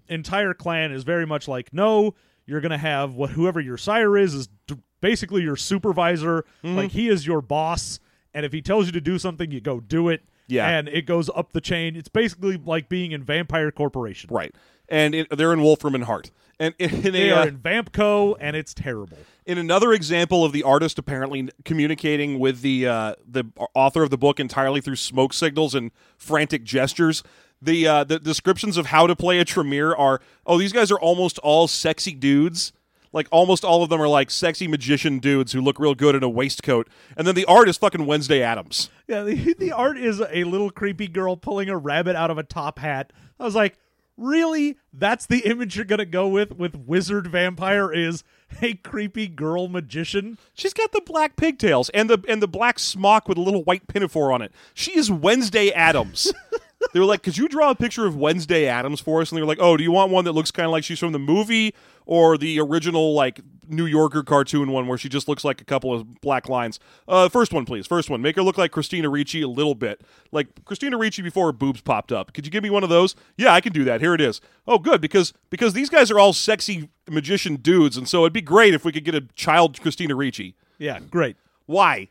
Speaker 2: entire clan is very much like, no, you're gonna have what whoever your sire is is d- basically your supervisor.
Speaker 1: Mm-hmm.
Speaker 2: Like he is your boss, and if he tells you to do something, you go do it.
Speaker 1: Yeah.
Speaker 2: and it goes up the chain. It's basically like being in Vampire Corporation.
Speaker 1: Right. And it, they're in Wolfram and Hart. And in, in,
Speaker 2: They
Speaker 1: a,
Speaker 2: are
Speaker 1: uh,
Speaker 2: in Vampco, and it's terrible.
Speaker 1: in another example of the artist apparently communicating with the uh, the author of the book entirely through smoke signals and frantic gestures. The uh, the descriptions of how to play a Tremere are oh these guys are almost all sexy dudes. Like almost all of them are like sexy magician dudes who look real good in a waistcoat. And then the art is fucking Wednesday Addams.
Speaker 2: Yeah, the, the art is a little creepy girl pulling a rabbit out of a top hat. I was like, really? That's the image you're gonna go with with wizard vampire is a creepy girl magician?
Speaker 1: She's got the black pigtails and the and the black smock with a little white pinafore on it. She is Wednesday Addams. they were like, "Could you draw a picture of Wednesday Addams for us?" And they were like, "Oh, do you want one that looks kind of like she's from the movie or the original like New Yorker cartoon one where she just looks like a couple of black lines?" Uh, first one, please. First one. Make her look like Christina Ricci a little bit, like Christina Ricci before her boobs popped up. Could you give me one of those? Yeah, I can do that. Here it is. Oh, good because because these guys are all sexy magician dudes, and so it'd be great if we could get a child Christina Ricci.
Speaker 2: Yeah, great.
Speaker 1: Why?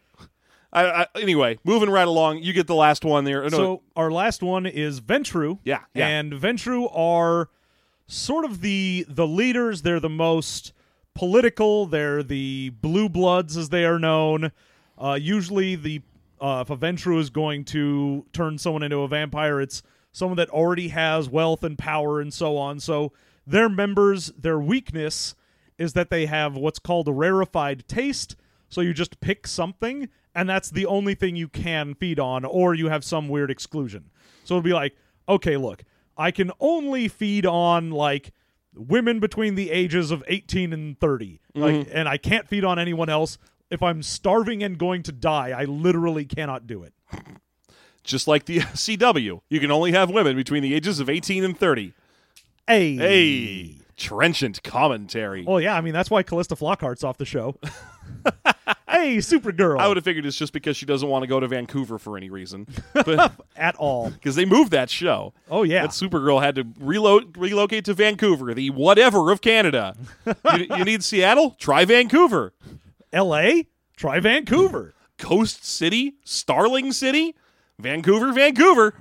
Speaker 1: I, I, anyway, moving right along, you get the last one there. No,
Speaker 2: So our last one is Ventrue.
Speaker 1: Yeah, yeah.
Speaker 2: And Ventrue are sort of the the leaders. They're the most political. They're the blue bloods, as they are known. Uh, usually, the uh, if a Ventrue is going to turn someone into a vampire, it's someone that already has wealth and power and so on. So their members, their weakness is that they have what's called a rarefied taste. So you just pick something, and that's the only thing you can feed on, or you have some weird exclusion. So it'll be like, okay, look, I can only feed on like women between the ages of 18 and 30. Like mm-hmm. and I can't feed on anyone else. If I'm starving and going to die, I literally cannot do it.
Speaker 1: just like the CW, you can only have women between the ages of 18 and 30.
Speaker 2: Hey.
Speaker 1: Hey, trenchant commentary.
Speaker 2: Well, yeah, I mean that's why Calista Flockhart's off the show. hey, Supergirl.
Speaker 1: I would have figured it's just because she doesn't want to go to Vancouver for any reason, but
Speaker 2: at all.
Speaker 1: because they moved that show.
Speaker 2: Oh yeah.
Speaker 1: That Supergirl had to relo- relocate to Vancouver, the whatever of Canada. you, you need Seattle? Try Vancouver.
Speaker 2: L.A. Try Vancouver.
Speaker 1: Coast City? Starling City? Vancouver, Vancouver.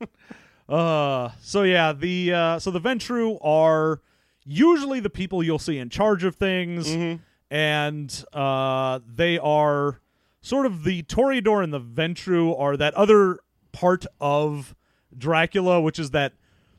Speaker 2: Uh, so yeah, the uh, so the Ventrue are usually the people you'll see in charge of things, and uh, they are sort of the Toreador and the Ventrue are that other part of Dracula, which is that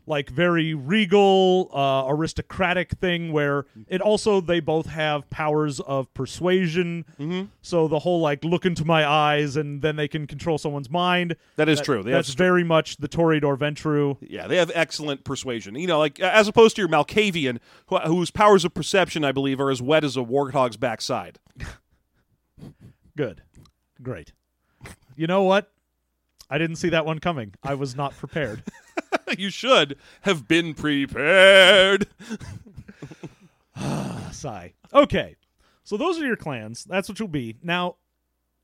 Speaker 2: like very regal, uh, aristocratic thing where it also they both have powers of persuasion. Mm-hmm. So the whole like look into my eyes and then they can control someone's mind.
Speaker 1: That is true. They
Speaker 2: that's very much the Toreador Ventrue.
Speaker 1: Yeah, they have excellent persuasion. You know, like as opposed to your Malkavian, wh- whose powers of perception, I believe, are as wet as a warthog's backside.
Speaker 2: Good. Great. You know what? I didn't see that one coming. I was not prepared.
Speaker 1: you should have been prepared.
Speaker 2: Ah, sigh. Okay. So those are your clans. That's what you'll be. Now,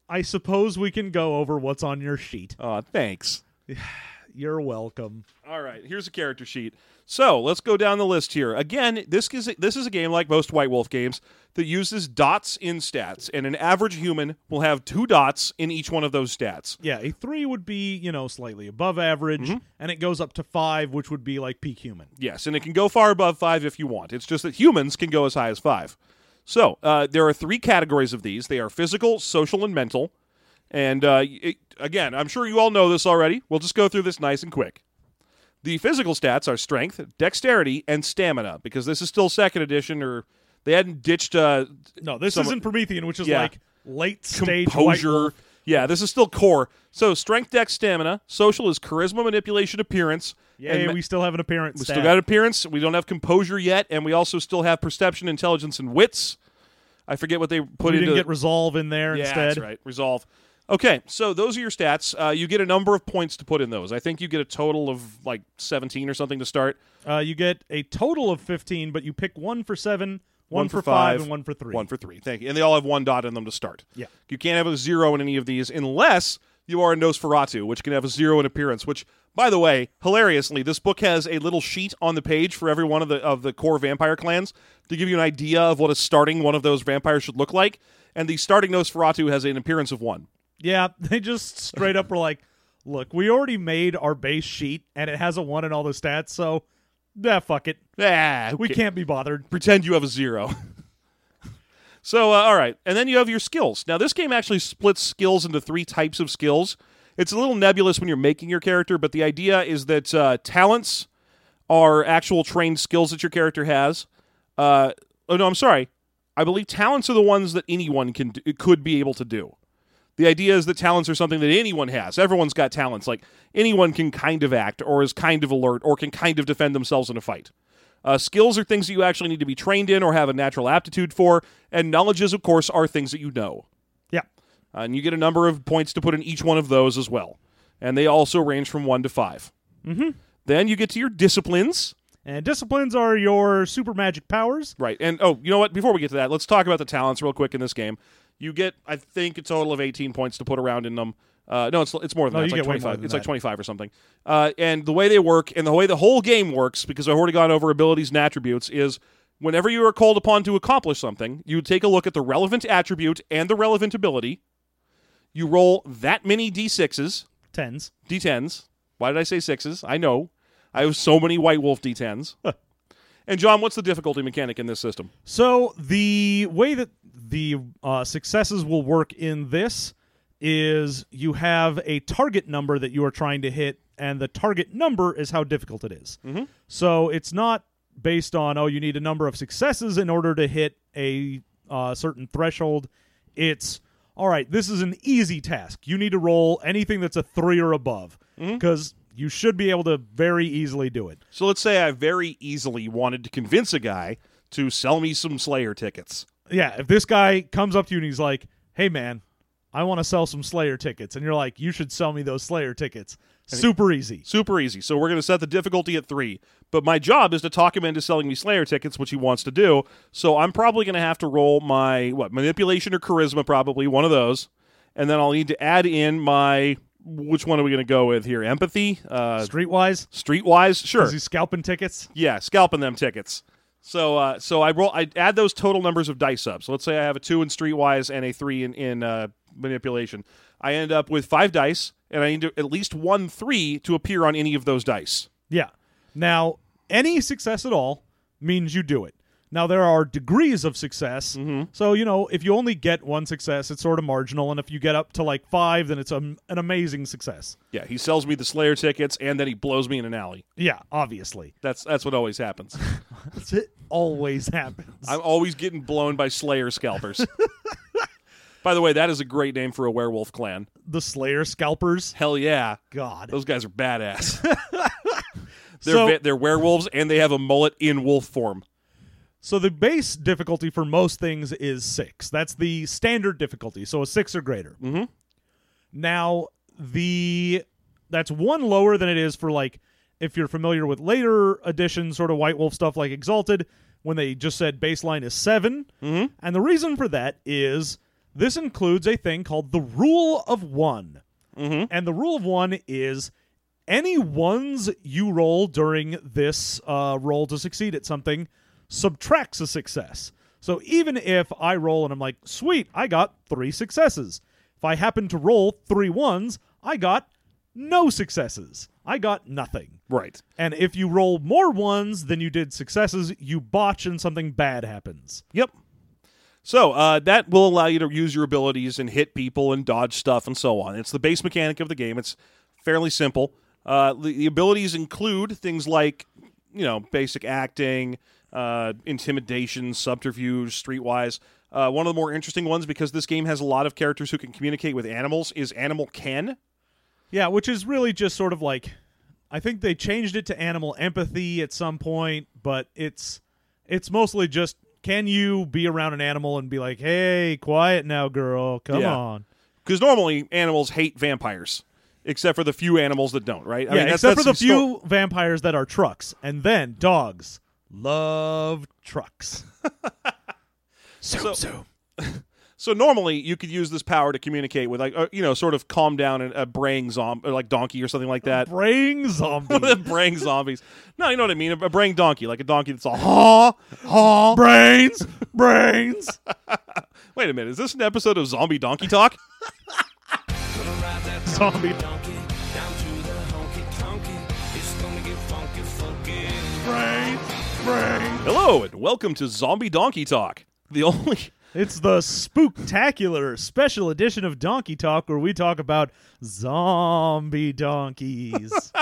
Speaker 2: I suppose we can go over what's on your sheet.
Speaker 1: Oh, thanks.
Speaker 2: You're welcome.
Speaker 1: All right, here's a character sheet. So let's go down the list here. Again, this is this is a game like most White Wolf games that uses dots in stats, and an average human will have two dots in each one of those stats.
Speaker 2: Yeah, a three would be, you know, slightly above average, and it goes up to five, which would be like peak human.
Speaker 1: Yes, and it can go far above five if you want. It's just that humans can go as high as five. So uh, there are three categories of these. They are physical, social, and mental. And uh, it, again, I'm sure you all know this already. We'll just go through this nice and quick. The physical stats are strength, dexterity, and stamina because this is still second edition, or they hadn't ditched uh,
Speaker 2: No, this
Speaker 1: Some-
Speaker 2: isn't Promethean, which is
Speaker 1: Yeah.
Speaker 2: like late stage
Speaker 1: composure. Yeah, this is still core. So strength, dex, stamina. Social is charisma, manipulation, appearance.
Speaker 2: Yeah,
Speaker 1: ma-
Speaker 2: we still have an appearance.
Speaker 1: we
Speaker 2: stat.
Speaker 1: still got appearance. We don't have composure yet, and we also still have perception, intelligence, and wits. I forget what they put
Speaker 2: we
Speaker 1: into
Speaker 2: didn't get resolve in there
Speaker 1: yeah,
Speaker 2: instead.
Speaker 1: that's right. Resolve. Okay, so those are your stats. Uh, you get a number of points to put in those. I think you get a total of like 17 or something to start.
Speaker 2: Uh, you get a total of 15, but you pick one for seven, one, for five, and one for three.
Speaker 1: One for three. Thank you. And they all have one dot in them to start.
Speaker 2: Yeah.
Speaker 1: You can't have a zero in any of these unless you are a Nosferatu, which can have a zero in appearance. Which, by the way, hilariously, this book has a little sheet on the page for every one of the of the core vampire clans to give you an idea of what a starting one of those vampires should look like. And the starting Nosferatu has an appearance of one.
Speaker 2: Yeah, they just straight up were like, look, we already made our base sheet, and it has a one in all the stats, so, yeah, fuck it.
Speaker 1: Ah, who
Speaker 2: We can't be bothered.
Speaker 1: pretend you have a zero. so, uh, all right. And then you have your skills. Now, this game actually splits skills into three types of skills. It's a little nebulous when you're making your character, but the idea is that uh, talents are actual trained skills that your character has. Uh, oh, no, I'm sorry. I believe talents are the ones that anyone can do, could be able to do. The idea is that talents are something that anyone has. Everyone's got talents. Like anyone can kind of act, or is kind of alert, or can kind of defend themselves in a fight. Uh, skills are things that you actually need to be trained in or have a natural aptitude for, and knowledges, of course, are things that you know.
Speaker 2: Yeah.
Speaker 1: Uh, and you get a number of points to put in each one of those as well. And they also range from one to 5 Mm-hmm. Then you get to your disciplines.
Speaker 2: And disciplines are your super magic powers.
Speaker 1: Right. And oh, you know what? Before we get to that, let's talk about the talents real quick in this game. You get, I think, a total of 18 points to put around in them. Uh, no, it's it's more than
Speaker 2: No,
Speaker 1: that. It's like 25.
Speaker 2: more than
Speaker 1: It's like 25 or something. Uh, and the way they work and the way the whole game works, because I've already gone over abilities and attributes, is whenever you are called upon to accomplish something, you take a look at the relevant attribute and the relevant ability. You roll that many d6s,
Speaker 2: Tens.
Speaker 1: d10s. Why did I say sixes? I know. I have so many White Wolf d10s. And John, what's the difficulty mechanic in this system?
Speaker 2: So the way that the uh, successes will work in this is you have a target number that you are trying to hit, and the target number is how difficult it is. So it's not based on oh you need a number of successes in order to hit a uh, certain threshold. It's all right. This is an easy task. You need to roll anything that's a three or above because you should be able to very easily do it.
Speaker 1: So let's say I very easily wanted to convince a guy to sell me some Slayer tickets.
Speaker 2: yeah, if this guy comes up to you and he's like, "Hey, man, I want to sell some Slayer tickets," and you're like, "You should sell me those Slayer tickets." Super easy.
Speaker 1: Super easy. So we're going to set the difficulty at three. But my job is to talk him into selling me Slayer tickets, which he wants to do. So I'm probably going to have to roll my what manipulation or charisma, probably one of those, and then I'll need to add in my which one are we going to go with here? Empathy, uh,
Speaker 2: Streetwise,
Speaker 1: streetwise, sure.
Speaker 2: is he scalping tickets?
Speaker 1: Yeah, scalping them tickets. So, uh, so I roll. I add those total numbers of dice up. So let's say I have a two in streetwise and a three in in uh, manipulation. I end up with five dice, and I need to, at least one three to appear on any of those dice.
Speaker 2: Yeah. Now, any success at all means you do it. Now there are degrees of success.
Speaker 1: Mm-hmm.
Speaker 2: So, you know, if you only get one success, it's sort of marginal, and if you get up to like 5, then it's a, an amazing success.
Speaker 1: Yeah, he sells me the Slayer tickets and then he blows me in an alley.
Speaker 2: Yeah, obviously.
Speaker 1: That's that's what always happens.
Speaker 2: It always happens.
Speaker 1: I'm always getting blown by Slayer scalpers. By the way, that is a great name for a werewolf clan.
Speaker 2: the Slayer scalpers.
Speaker 1: Hell yeah.
Speaker 2: God.
Speaker 1: Those guys are badass. they're
Speaker 2: So-
Speaker 1: va- they're werewolves and they have a mullet in wolf form.
Speaker 2: So the base difficulty for most things is six. That's the standard difficulty. So a six or greater.
Speaker 1: Mhm.
Speaker 2: Now the that's one lower than it is for like if you're familiar with later edition sort of White Wolf stuff like Exalted, when they just said baseline is 7
Speaker 1: Mhm.
Speaker 2: And the reason for that is this includes a thing called the rule of one.
Speaker 1: Mhm.
Speaker 2: And the rule of one is any ones you roll during this uh, roll to succeed at something subtracts a success. So even if I roll and I'm like, sweet, I got three successes. If I happen to roll three ones, I got no successes. I got nothing.
Speaker 1: Right.
Speaker 2: And if you roll more ones than you did successes, you botch and something bad happens.
Speaker 1: Yep. So uh, that will allow you to use your abilities and hit people and dodge stuff and so on. It's the base mechanic of the game. It's fairly simple. Uh, the, the abilities include things like, you know, basic acting, uh, intimidation, subterfuge, streetwise. Uh, one of the more interesting ones because this game has a lot of characters who can communicate with animals is Animal Ken.
Speaker 2: Yeah, which is really just sort of like I think they changed it to animal empathy at some point, but it's it's mostly just can you be around an animal and be like, "Hey, quiet now, girl. Come
Speaker 1: Yeah.
Speaker 2: on."
Speaker 1: Because normally animals hate vampires, except for the few animals that don't, right? I
Speaker 2: yeah,
Speaker 1: mean, that's-
Speaker 2: except for the
Speaker 1: that's
Speaker 2: few vampires that are trucks, and then dogs love trucks. so, so.
Speaker 1: So normally you could use this power to communicate with, like, uh, you know, sort of calm down a, a braying zombie, or like donkey or something like that.
Speaker 2: brain zombie.
Speaker 1: the braying zombies. No, you know what I mean. A, a braying donkey, like a donkey that's all haw, haw.
Speaker 2: brains, brains.
Speaker 1: Wait a minute, is this an episode of Zombie Donkey Talk?
Speaker 2: Zombie.
Speaker 3: donkey down to the honky tonky. It's gonna get funky, funky.
Speaker 2: Brains, brains.
Speaker 1: Hello and welcome to Zombie Donkey Talk, the only.
Speaker 2: It's the spooktacular special edition of Donkey Talk where we talk about zombie donkeys.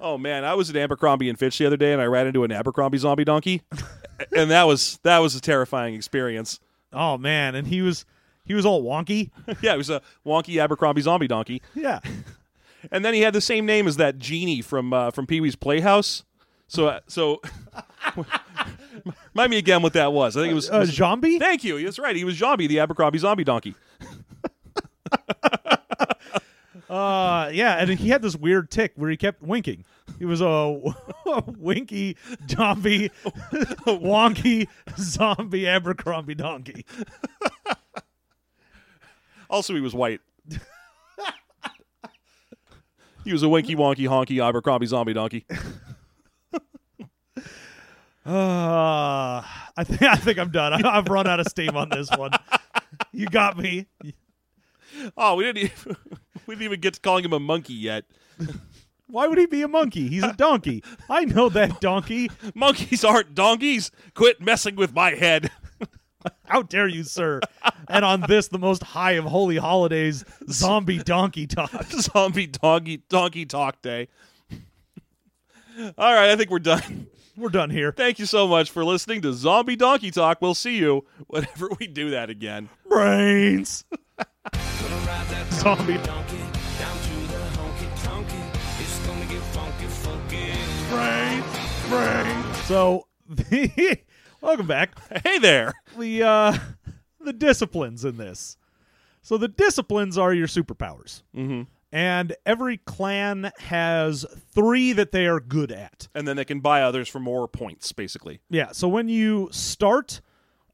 Speaker 1: Oh man, I was at Abercrombie and Fitch the other day, and I ran into an Abercrombie zombie donkey, and that was that was a terrifying experience.
Speaker 2: oh man, and he was he was all wonky.
Speaker 1: Yeah, it was a wonky Abercrombie zombie donkey.
Speaker 2: Yeah.
Speaker 1: and then he had the same name as that genie from uh, from Pee Wee's Playhouse. So uh, so, remind me again what that was. I think it was.
Speaker 2: Uh,
Speaker 1: was-
Speaker 2: Jambi?
Speaker 1: Thank you. That's right. He was Jambi, the Abercrombie zombie donkey.
Speaker 2: Uh yeah, and he had this weird tick where he kept winking. He was a, winky zombie wonky zombie Abercrombie donkey.
Speaker 1: Also, he was white. he was a winky wonky honky Abercrombie zombie donkey.
Speaker 2: Uh I think I think I'm done. I, I've run out of steam on this one. You got me.
Speaker 1: Oh, we didn't. Even, we didn't even get to calling him a monkey yet.
Speaker 2: Why would he be a monkey? He's a donkey. I know that donkey.
Speaker 1: Monkeys aren't donkeys. Quit messing with my head.
Speaker 2: How dare you, sir? And on this, the most high of holy holidays, zombie donkey talk.
Speaker 1: zombie donkey donkey talk day. All right, I think we're done.
Speaker 2: We're done here.
Speaker 1: Thank you so much for listening to Zombie Donkey Talk. We'll see you whenever we do that again.
Speaker 2: Brains.
Speaker 3: Gonna ride that
Speaker 2: Zombie.
Speaker 3: donkey down to the honky tonky. It's gonna get funky, funky.
Speaker 2: Brains. Brains. So, the, welcome back.
Speaker 1: Hey there.
Speaker 2: The uh, the disciplines in this. So the disciplines are your superpowers,
Speaker 1: Mm-hmm.
Speaker 2: And every clan has three that they are good at.
Speaker 1: And then they can buy others for more points, basically.
Speaker 2: Yeah. So when you start,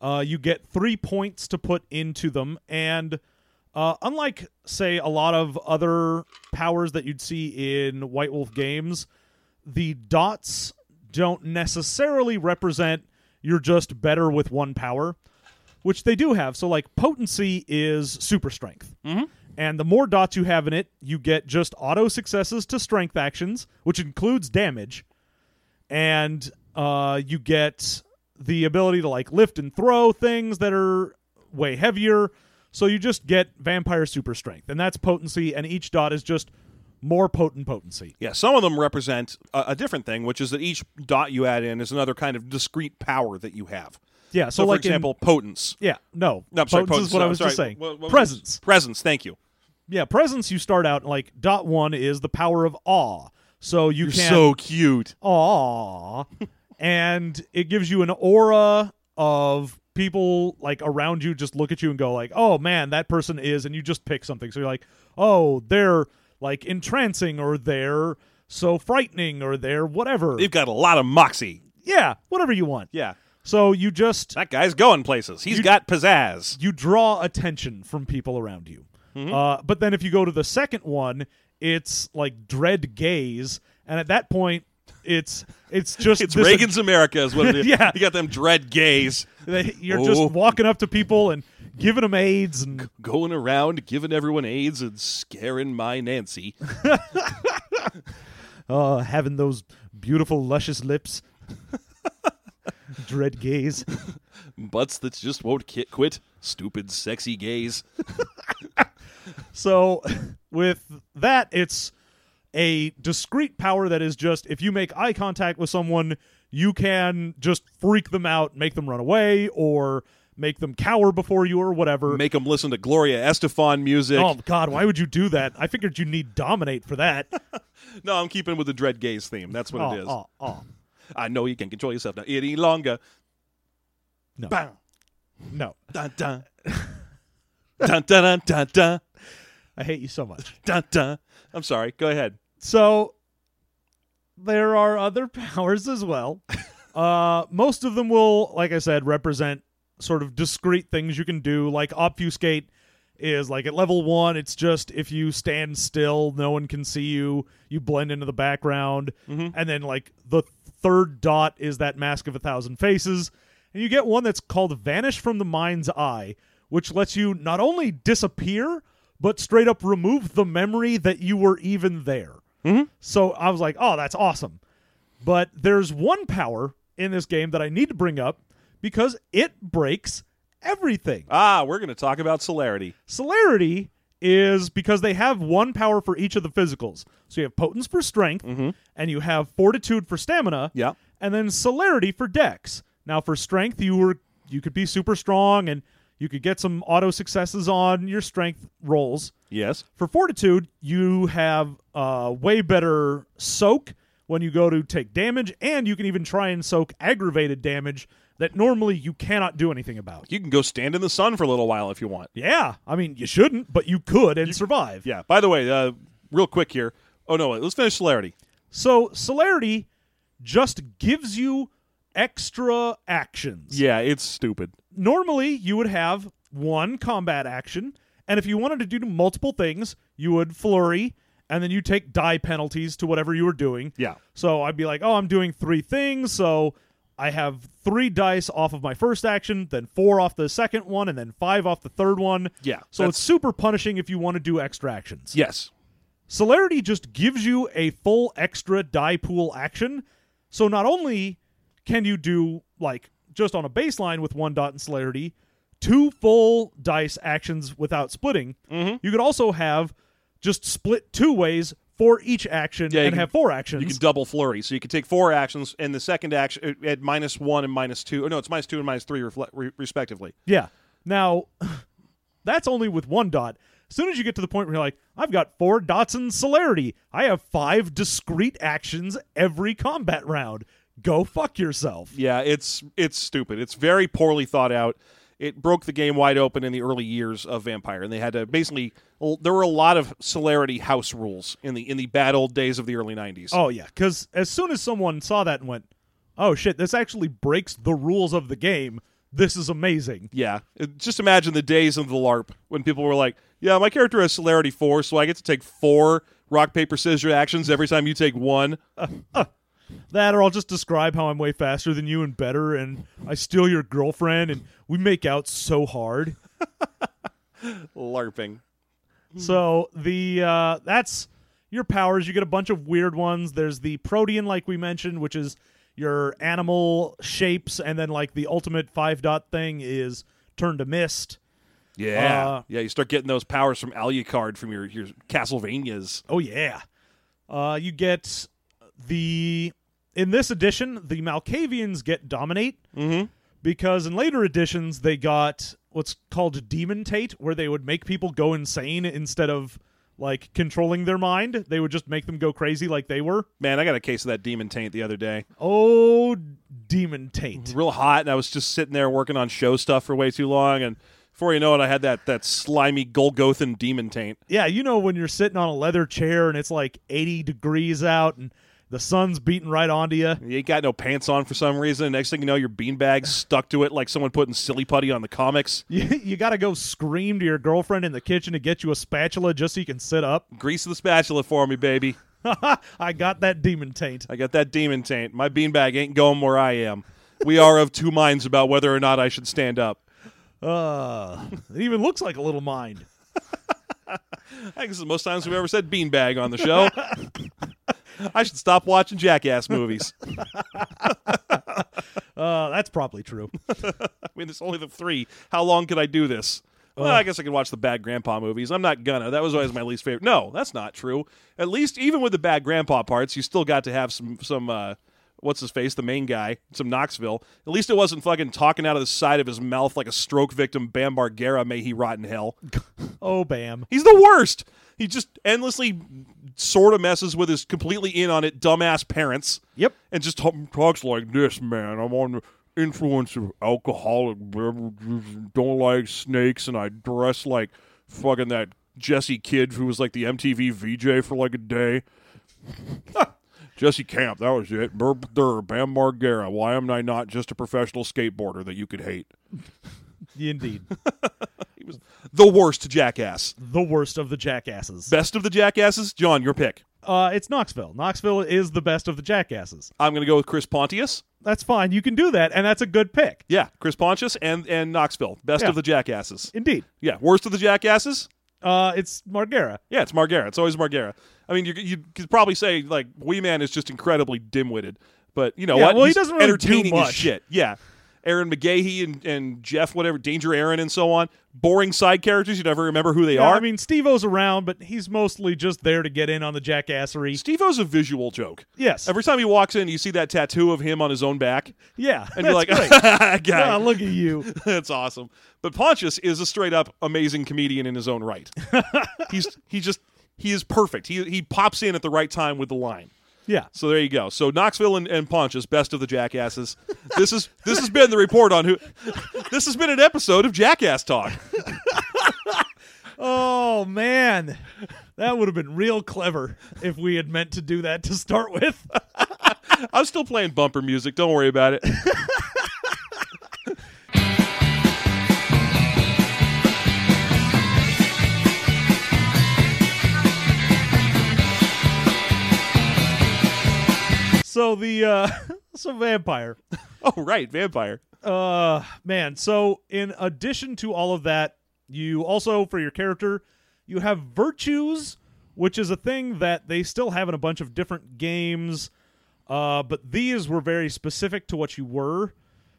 Speaker 2: uh, you get three points to put into them, and uh, unlike say a lot of other powers that you'd see in White Wolf games, the dots don't necessarily represent you're just better with one power, which they do have. So like potency is super strength.
Speaker 1: Mhm.
Speaker 2: And the more dots you have in it, you get just auto successes to strength actions, which includes damage and uh, you get the ability to like lift and throw things that are way heavier. So you just get vampire super strength, and that's potency, and each dot is just more potent potency.
Speaker 1: Yeah, some of them represent a, a different thing, which is that each dot you add in is another kind of discrete power that you have.
Speaker 2: Yeah, so,
Speaker 1: So, for
Speaker 2: like in-
Speaker 1: example, potence.
Speaker 2: yeah, no,
Speaker 1: No, I'm sorry,
Speaker 2: potence is what
Speaker 1: potence.
Speaker 2: I was
Speaker 1: sorry.
Speaker 2: just saying.
Speaker 1: What- what
Speaker 2: Presence.
Speaker 1: Presence. Thank you.
Speaker 2: Yeah, presence. You start out like dot one is the power of awe. So you
Speaker 1: You're
Speaker 2: can
Speaker 1: so cute.
Speaker 2: awe, and it gives you an aura of people like around you just look at you and go like, "Oh man, that person is," and you just pick something. So you're like, "Oh, they're like entrancing, or they're so frightening, or they're whatever."
Speaker 1: They've got a lot of moxie.
Speaker 2: yeah, whatever you want.
Speaker 1: Yeah,
Speaker 2: So you just
Speaker 1: that guy's going places. He's
Speaker 2: You-
Speaker 1: got pizzazz.
Speaker 2: you draw attention from people around you.
Speaker 1: Mm-hmm.
Speaker 2: Uh, but then if you go to the second one, it's like dread gaze, and at that point, it's it's just
Speaker 1: It's Reagan's America, is what it is.
Speaker 2: Yeah.
Speaker 1: you got them dread gays
Speaker 2: You're
Speaker 1: Oh.
Speaker 2: just walking up to people and giving them AIDS, and
Speaker 1: going around giving everyone AIDS and scaring my Nancy.
Speaker 2: uh, having those beautiful, luscious lips. dread gaze.
Speaker 1: Butts that just won't ki- quit. Stupid, sexy gays.
Speaker 2: So with that, it's a discrete power that is just if you make eye contact with someone, you can just freak them out, make them run away, or make them cower before you, or whatever.
Speaker 1: Make them listen to Gloria Estefan music.
Speaker 2: Oh God, why would you do that? I figured you need dominate for that.
Speaker 1: No, I'm keeping with the dread gaze theme. That's what
Speaker 2: oh,
Speaker 1: it is.
Speaker 2: oh, oh.
Speaker 1: I know you can control yourself now any longer.
Speaker 2: No,
Speaker 1: Bang.
Speaker 2: no,
Speaker 1: Dun dun. dun dun dun dun dun
Speaker 2: I hate you so much.
Speaker 1: dun dun. I'm sorry. Go ahead.
Speaker 2: So there are other powers as well. uh, most of them will, like I said, represent sort of discrete things you can do. Like obfuscate is like at level one, it's just if you stand still, no one can see you. You blend into the background, mm-hmm. and then like the third dot is that mask of a thousand faces, and you get one that's called vanish from the mind's eye, which lets you not only disappear but straight up remove the memory that you were even there. Mm-hmm. So I was like, oh, that's awesome. But there's one power in this game that I need to bring up because it breaks everything.
Speaker 1: Ah, we're going to talk about celerity.
Speaker 2: Celerity is because they have one power for each of the physicals. So you have potence for strength, and you have fortitude for stamina,
Speaker 1: Yeah.
Speaker 2: and then celerity for dex. Now for strength, you were you could be super strong and you could get some auto successes on your strength rolls.
Speaker 1: Yes.
Speaker 2: For fortitude, you have uh, way better soak when you go to take damage, and you can even try and soak aggravated damage that normally you cannot do anything about.
Speaker 1: You can go stand in the sun for a little while if you want.
Speaker 2: Yeah, I mean you shouldn't, but you could and survive.
Speaker 1: Yeah. By the way, uh, real quick here. Oh no, let's finish celerity.
Speaker 2: So celerity just gives you extra actions.
Speaker 1: Yeah, it's stupid.
Speaker 2: Normally you would have one combat action, and if you wanted to do multiple things, you would flurry, and then you take die penalties to whatever you were doing.
Speaker 1: Yeah.
Speaker 2: So I'd be like, oh, I'm doing three things, so I have three dice off of my first action, then four off the second one, and then five off the third one.
Speaker 1: Yeah,
Speaker 2: So it's super punishing if you want to do extra actions.
Speaker 1: Yes.
Speaker 2: Celerity just gives you a full extra die pool action. So not only can you do like just on a baseline with one dot and celerity, two full dice actions without splitting.
Speaker 1: Mm-hmm.
Speaker 2: You could also have just split two ways for each action
Speaker 1: Yeah,
Speaker 2: and
Speaker 1: can-
Speaker 2: have four actions.
Speaker 1: You can double flurry, so you can take four actions, and the second action uh, at minus one and minus two. Oh no, it's minus two and minus three, refle- re- respectively.
Speaker 2: Yeah. Now, that's only with one dot. As soon as you get to the point where you're like, I've got four dots in celerity, I have five discrete actions every combat round. Go fuck yourself.
Speaker 1: Yeah, it's it's stupid. It's very poorly thought out. It broke the game wide open in the early years of Vampire, and they had to basically. Well, there were a lot of celerity house rules in the in the bad old days of the early '90s.
Speaker 2: Oh, yeah. Because as soon as someone saw that and went, oh shit, this actually breaks the rules of the game, this is amazing.
Speaker 1: Yeah, just imagine the days of the LARP when people were like, "Yeah, my character has celerity four, so I get to take four rock paper scissors actions every time you take one."
Speaker 2: Uh, uh, That, or I'll just describe how I'm way faster than you and better, and I steal your girlfriend, and we make out so hard.
Speaker 1: LARPing.
Speaker 2: So the uh, that's your powers. You get a bunch of weird ones. There's the protean, like we mentioned, which is your animal shapes, and then like the ultimate five dot thing is turn to mist.
Speaker 1: Yeah,
Speaker 2: Uh,
Speaker 1: yeah. You start getting those powers from Alucard from your your Castlevanias.
Speaker 2: Oh yeah. Uh, you get the in this edition the Malkavians get dominate
Speaker 1: Mm-hmm.
Speaker 2: because in later editions they got what's called demon tate, where they would make people go insane instead of like controlling their mind. They would just make them go crazy like they were.
Speaker 1: Man, I got a case of that demon taint the other day.
Speaker 2: Oh, demon taint.
Speaker 1: Real hot, and I was just sitting there working on show stuff for way too long, and before you know it, I had that that slimy Golgothan demon taint.
Speaker 2: Yeah, you know when you're sitting on a leather chair and it's like 80 degrees out and the sun's beating right onto you.
Speaker 1: You ain't got no pants on for some reason. Next thing you know, your beanbag's stuck to it like someone putting silly putty on the comics.
Speaker 2: You, you got to go scream to your girlfriend in the kitchen to get you a spatula just so you can sit up.
Speaker 1: Grease the spatula for me, baby.
Speaker 2: I got that demon taint.
Speaker 1: I got that demon taint. My beanbag ain't going where I am. We are of two minds about whether or not I should stand up.
Speaker 2: Uh, it even looks like a little mind.
Speaker 1: I think this is the most times we've ever said beanbag on the show. I should stop watching jackass movies.
Speaker 2: Uh, that's probably true.
Speaker 1: I mean, there's only the three. How long could I do this? Well, I guess I could watch the Bad Grandpa movies. I'm not gonna. That was always my least favorite. No, that's not true. At least, even with the Bad Grandpa parts, you still got to have some some. uh What's his face? The main guy, some Knoxville. At least it wasn't fucking talking out of the side of his mouth like a stroke victim. Bam Margera, may he rot in hell.
Speaker 2: Oh, bam.
Speaker 1: He's the worst. He just endlessly sort of messes with his completely in on it dumbass parents.
Speaker 2: Yep.
Speaker 1: and just talk, talks like this, man. I'm on the influence of alcoholic beverages, don't like snakes, and I dress like fucking that Jesse kid who was like the MTV VJ for like a day. Jesse Camp, that was it. Burp, dur, Bam Margera. Why am I not just a professional skateboarder that you could hate?
Speaker 2: Indeed.
Speaker 1: he was The worst jackass.
Speaker 2: the worst of the jackasses.
Speaker 1: Best of the jackasses? John, your pick.
Speaker 2: Uh, it's Knoxville. Knoxville is the best of the jackasses.
Speaker 1: I'm going to go with Chris Pontius.
Speaker 2: That's fine. You can do that, and that's a good pick.
Speaker 1: Yeah, Chris Pontius and, and Knoxville. Best
Speaker 2: Yeah.
Speaker 1: of the jackasses.
Speaker 2: Indeed.
Speaker 1: Yeah, worst of the jackasses?
Speaker 2: Uh, it's Margera.
Speaker 1: Yeah, it's Margera. It's always Margera. I mean, you, you could probably say like Wee Man is just incredibly dim-witted, but you know
Speaker 2: Yeah,
Speaker 1: what?
Speaker 2: well, he doesn't really do
Speaker 1: entertaining as
Speaker 2: much.
Speaker 1: shit. Yeah, Ehren McGhehey and, and Jeff, whatever, Danger Ehren, and so on. Boring side characters. You never remember who they
Speaker 2: Yeah,
Speaker 1: are.
Speaker 2: I mean, Steve-O's around, but he's mostly just there to get in on the jackassery.
Speaker 1: Steve-O's a visual joke.
Speaker 2: Yes.
Speaker 1: Every time he walks in, you see that tattoo of him on his own back,
Speaker 2: yeah.
Speaker 1: and you're like, guy,
Speaker 2: Ah, look at you.
Speaker 1: That's awesome. But Pontius is a straight up amazing comedian in his own right. He's he just he is perfect. He he pops in at the right time with the line.
Speaker 2: Yeah.
Speaker 1: So there you go. So Knoxville and, and Pontius, best of the jackasses. This is this has been the report on who. This has been an episode of Jackass Talk.
Speaker 2: Oh man, that would have been real clever if we had meant to do that to start with.
Speaker 1: I'm still playing bumper music. Don't worry about it.
Speaker 2: So the uh, so vampire.
Speaker 1: Oh right, vampire.
Speaker 2: Uh, man. So in addition to all of that, you also for your character, you have virtues, which is a thing that they still have in a bunch of different games. Uh, but these were very specific to what you were.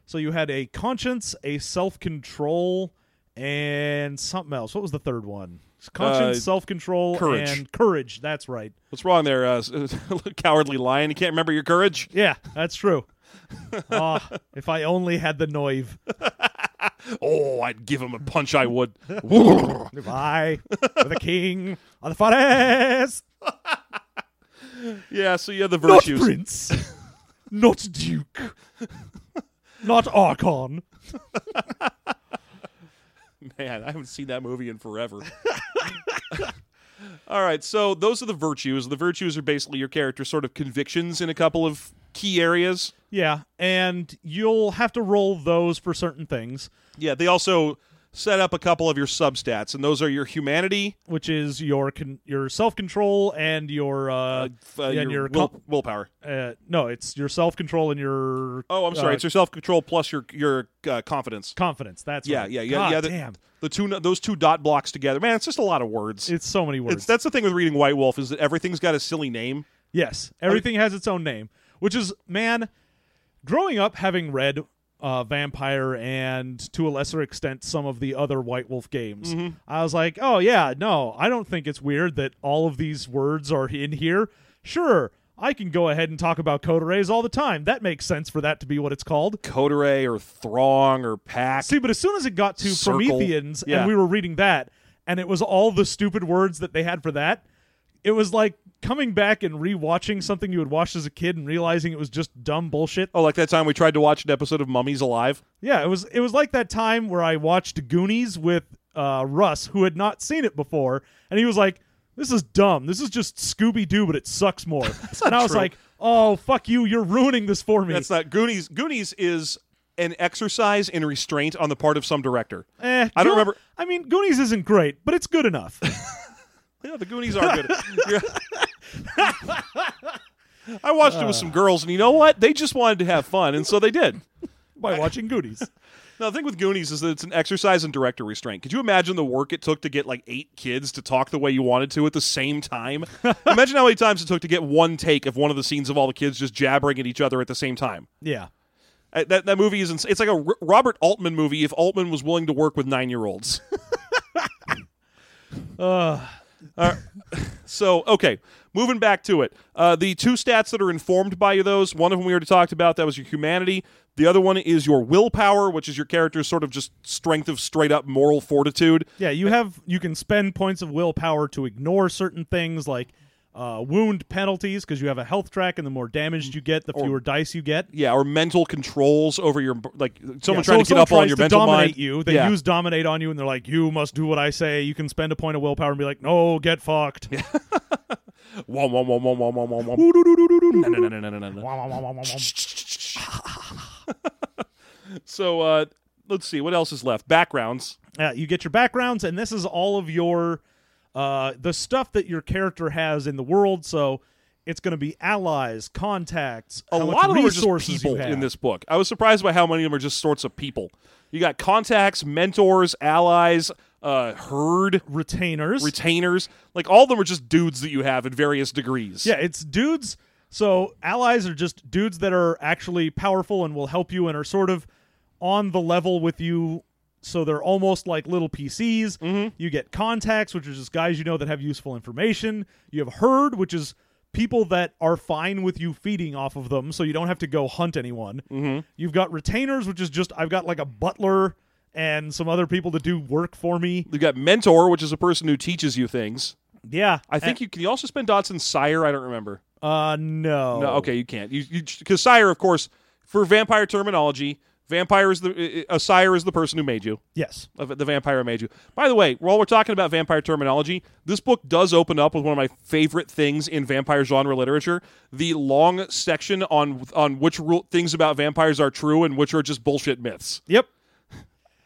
Speaker 2: So you had a conscience, a self control, and something else. What was the third one? Conscience,
Speaker 1: Uh,
Speaker 2: self control,
Speaker 1: courage.
Speaker 2: and courage. That's right.
Speaker 1: What's wrong there, uh, cowardly lion? You can't remember your courage?
Speaker 2: Yeah, that's true. Ah, if I only had the noive.
Speaker 1: Oh, I'd give him a punch. I would.
Speaker 2: If I were the king of the forest.
Speaker 1: yeah. So you have the virtues.
Speaker 2: Not prince. Not duke. Not archon.
Speaker 1: Man, I haven't seen that movie in forever. All right, so those are the virtues. The virtues are basically your character's sort of convictions in a couple of key areas.
Speaker 2: Yeah, and you'll have to roll those for certain things,
Speaker 1: Yeah, they also set up a couple of your substats, and those are your humanity,
Speaker 2: which is your con- your self control and your uh,
Speaker 1: uh,
Speaker 2: and
Speaker 1: your,
Speaker 2: your
Speaker 1: will,
Speaker 2: com-
Speaker 1: willpower.
Speaker 2: uh no, it's your self control and your
Speaker 1: Oh, I'm sorry.
Speaker 2: uh,
Speaker 1: it's your self control plus your your uh, confidence.
Speaker 2: confidence. That's
Speaker 1: Yeah,
Speaker 2: right.
Speaker 1: yeah, yeah,
Speaker 2: God
Speaker 1: yeah. The,
Speaker 2: damn,
Speaker 1: the two those two dot blocks together. Man, it's just a lot of words.
Speaker 2: it's so many words.
Speaker 1: It's, that's the thing with reading White Wolf is that everything's got a silly name.
Speaker 2: Yes, everything has its own name, which is man. growing up having read uh, Vampire and to a lesser extent some of the other White Wolf games,
Speaker 1: Mm-hmm.
Speaker 2: I was like, oh yeah, no, I don't think it's weird that all of these words are in here. Sure, I can go ahead and talk about Coteries all the time. That makes sense for that to be what it's called.
Speaker 1: Coterie or Throng or Pack.
Speaker 2: See, but as soon as it got to
Speaker 1: Circle.
Speaker 2: Prometheans
Speaker 1: Yeah.
Speaker 2: and we were reading that, and it was all the stupid words that they had for that, it was like coming back and rewatching something you had watched as a kid and realizing it was just dumb bullshit.
Speaker 1: oh, like that time we tried to watch an episode of Mummies Alive.
Speaker 2: Yeah, it was it was like that time where I watched Goonies with uh, Russ, who had not seen it before, and he was like, "This is dumb. This is just Scooby Doo, but it sucks more." and I was
Speaker 1: true.
Speaker 2: like, "Oh fuck you! You're ruining this for me."
Speaker 1: That's not Goonies. Goonies is an exercise in restraint on the part of some director.
Speaker 2: Eh,
Speaker 1: I don't
Speaker 2: Go-
Speaker 1: remember-
Speaker 2: I mean, Goonies isn't great, but it's good enough.
Speaker 1: Yeah, the Goonies are good. I watched it with some girls, and you know what? They just wanted to have fun, and so they did.
Speaker 2: by watching Goonies.
Speaker 1: Now, the thing with Goonies is that it's an exercise in director restraint. Could you imagine the work it took to get like eight kids to talk the way you wanted to at the same time? imagine how many times it took to get one take of one of the scenes of all the kids just jabbering at each other at the same time.
Speaker 2: Yeah.
Speaker 1: Uh, That that movie is ins- it's like a R- Robert Altman movie if Altman was willing to work with nine year olds.
Speaker 2: Uh,
Speaker 1: So okay, moving back to it, uh, the two stats that are informed by those, one of them we already talked about. That was your humanity. The other one is your willpower, which is your character's sort of just strength of straight up moral fortitude.
Speaker 2: yeah, you have you can spend points of willpower to ignore certain things like uh, wound penalties because you have a health track, and the more damaged you get, the fewer dice you get.
Speaker 1: Yeah, or mental controls over your like someone
Speaker 2: Yeah,
Speaker 1: trying
Speaker 2: so
Speaker 1: to get up on your
Speaker 2: to
Speaker 1: mental
Speaker 2: dominate
Speaker 1: mind.
Speaker 2: you. They
Speaker 1: yeah.
Speaker 2: use dominate on you, and they're like, "You must do what I say." You can spend a point of willpower and be like, "No, get fucked."
Speaker 1: Wom, wom, wom, wom, wom, wom, wom, wom. No, no, no, no, no, no, no. So uh, let's see what else is left. Backgrounds.
Speaker 2: Uh, you get your backgrounds, and this is all of your uh, the stuff that your character has in the world. So it's going to be allies, contacts,
Speaker 1: A lot of
Speaker 2: resources
Speaker 1: people in this book. I was surprised by how many of them are just sorts of people. You got contacts, mentors, allies, uh, herd,
Speaker 2: retainers.
Speaker 1: retainers. Like all of them are just dudes that you have in various degrees.
Speaker 2: yeah, it's dudes. So allies are just dudes that are actually powerful and will help you and are sort of on the level with you. So they're almost like little PCs.
Speaker 1: Mm-hmm.
Speaker 2: You get contacts, which are just guys you know that have useful information. You have herd, which is people that are fine with you feeding off of them, so you don't have to go hunt anyone. Mm-hmm. You've got retainers, which is just I've got like a butler and some other people to do work for me.
Speaker 1: You got mentor, which is a person who teaches you things.
Speaker 2: Yeah,
Speaker 1: I think you can you also spend dots in sire. I don't remember.
Speaker 2: Uh, no.
Speaker 1: No, okay, you can't. You because sire, of course, for vampire terminology, vampire is the uh, uh, a sire is the person who made you.
Speaker 2: Yes.
Speaker 1: The vampire who made you. By the way, while we're talking about vampire terminology, this book does open up with one of my favorite things in vampire genre literature: the long section on on which rule, things about vampires are true and which are just bullshit myths.
Speaker 2: Yep.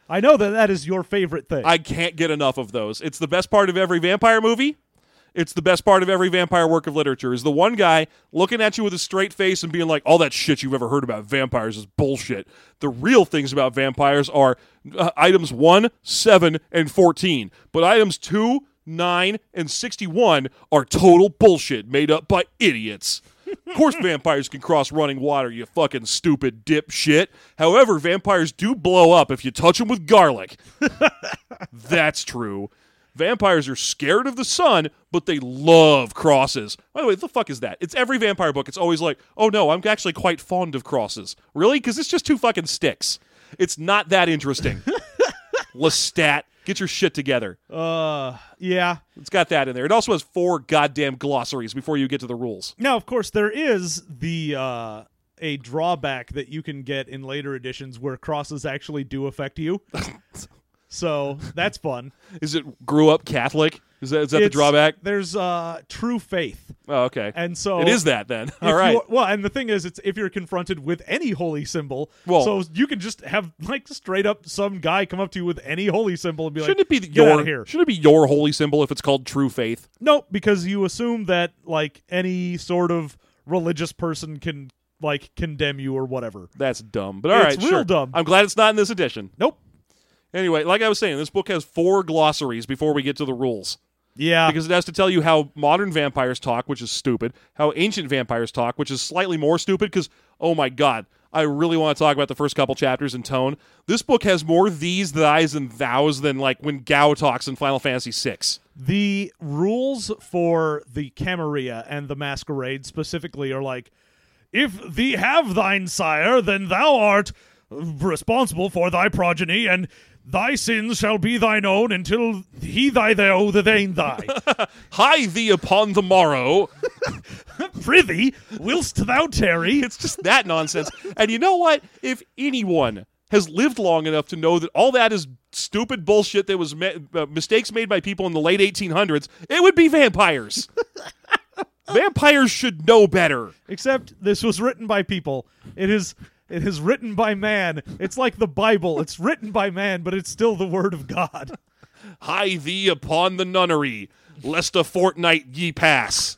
Speaker 2: I know that that is your favorite thing.
Speaker 1: I can't get enough of those. It's the best part of every vampire movie. It's the best part of every vampire work of literature is the one guy looking at you with a straight face and being like, "All that shit you've ever heard about vampires is bullshit." The real things about vampires are uh, items 1, 7, and 14. But items 2, 9, and 61 are total bullshit made up by idiots. Of course, vampires can cross running water, you fucking stupid dipshit. However, vampires do blow up if you touch them with garlic. That's true. Vampires are scared of the sun, but they love crosses. By the way, the fuck is that? It's every vampire book. It's always like, oh no, I'm actually quite fond of crosses. Really? Because it's just two fucking sticks. It's not that interesting. Lestat, get your shit together.
Speaker 2: uh, yeah.
Speaker 1: It's got that in there. It also has four goddamn glossaries before you get to the rules.
Speaker 2: Now, of course, there is the uh, a drawback that you can get in later editions where crosses actually do affect you. so that's fun.
Speaker 1: Is it grew up Catholic? Is that is that the
Speaker 2: It's-
Speaker 1: drawback?
Speaker 2: There's uh, true faith,
Speaker 1: Oh, okay.
Speaker 2: and so
Speaker 1: it is that then.
Speaker 2: if
Speaker 1: All right.
Speaker 2: you- well, and the thing is, it's if you're confronted with any holy symbol,
Speaker 1: Well-
Speaker 2: so you can just have like straight up some guy come up to you with any holy symbol and be
Speaker 1: Shouldn't
Speaker 2: like,
Speaker 1: it be the-
Speaker 2: "Get
Speaker 1: your
Speaker 2: here"?
Speaker 1: Shouldn't it be your holy symbol if it's called true faith?
Speaker 2: No, because you assume that like any sort of religious person can like condemn you or whatever.
Speaker 1: That's dumb. But all right,
Speaker 2: It's real
Speaker 1: sure.
Speaker 2: dumb.
Speaker 1: I'm glad it's not in this edition.
Speaker 2: Nope.
Speaker 1: Anyway, like I was saying, this book has four glossaries before we get to the rules.
Speaker 2: Yeah.
Speaker 1: Because it has to tell you how modern vampires talk, which is stupid, how ancient vampires talk, which is slightly more stupid because, oh my god, I really want to talk about the first couple chapters in tone. This book has more these, thys, and thous than like when Gao talks in Final Fantasy VI.
Speaker 2: The rules for the Camarilla and the Masquerade specifically are like, if thee have thine sire, then thou art responsible for thy progeny, and thy sins shall be thine own until he thy thou the vain thy.
Speaker 1: Hie thee upon the morrow.
Speaker 2: Prithee, whilst thou tarry,
Speaker 1: It's just that nonsense. And you know what? If anyone has lived long enough to know that all that is stupid bullshit that was ma- uh, mistakes made by people in the late 1800s, it would be vampires. vampires should know better.
Speaker 2: except this was written by people. It is it is written by man. It's like the Bible. It's written by man, but it's still the word of God.
Speaker 1: Hie thee upon the nunnery, lest a fortnight ye pass.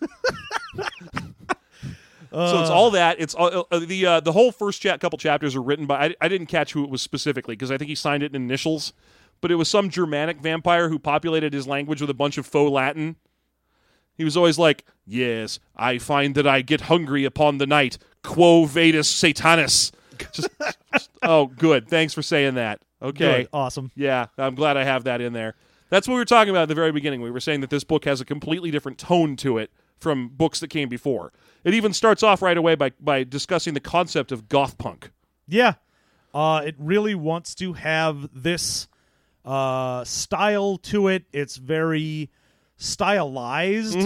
Speaker 1: so it's all that. It's all, uh, the uh, the whole first chat couple chapters are written by. I, I didn't catch who it was specifically because I think he signed it in initials, but it was some Germanic vampire who populated his language with a bunch of faux Latin. He was always like, "Yes, I find that I get hungry upon the night. Quo vadis Satanis." Just, just- oh, good. Thanks for saying that. Okay.
Speaker 2: Good. Awesome.
Speaker 1: Yeah, I'm glad I have that in there. That's what we were talking about at the very beginning. We were saying that this book has a completely different tone to it from books that came before. It even starts off right away by, by discussing the concept of goth punk.
Speaker 2: Yeah. Uh, it really wants to have this uh, style to it. It's very stylized.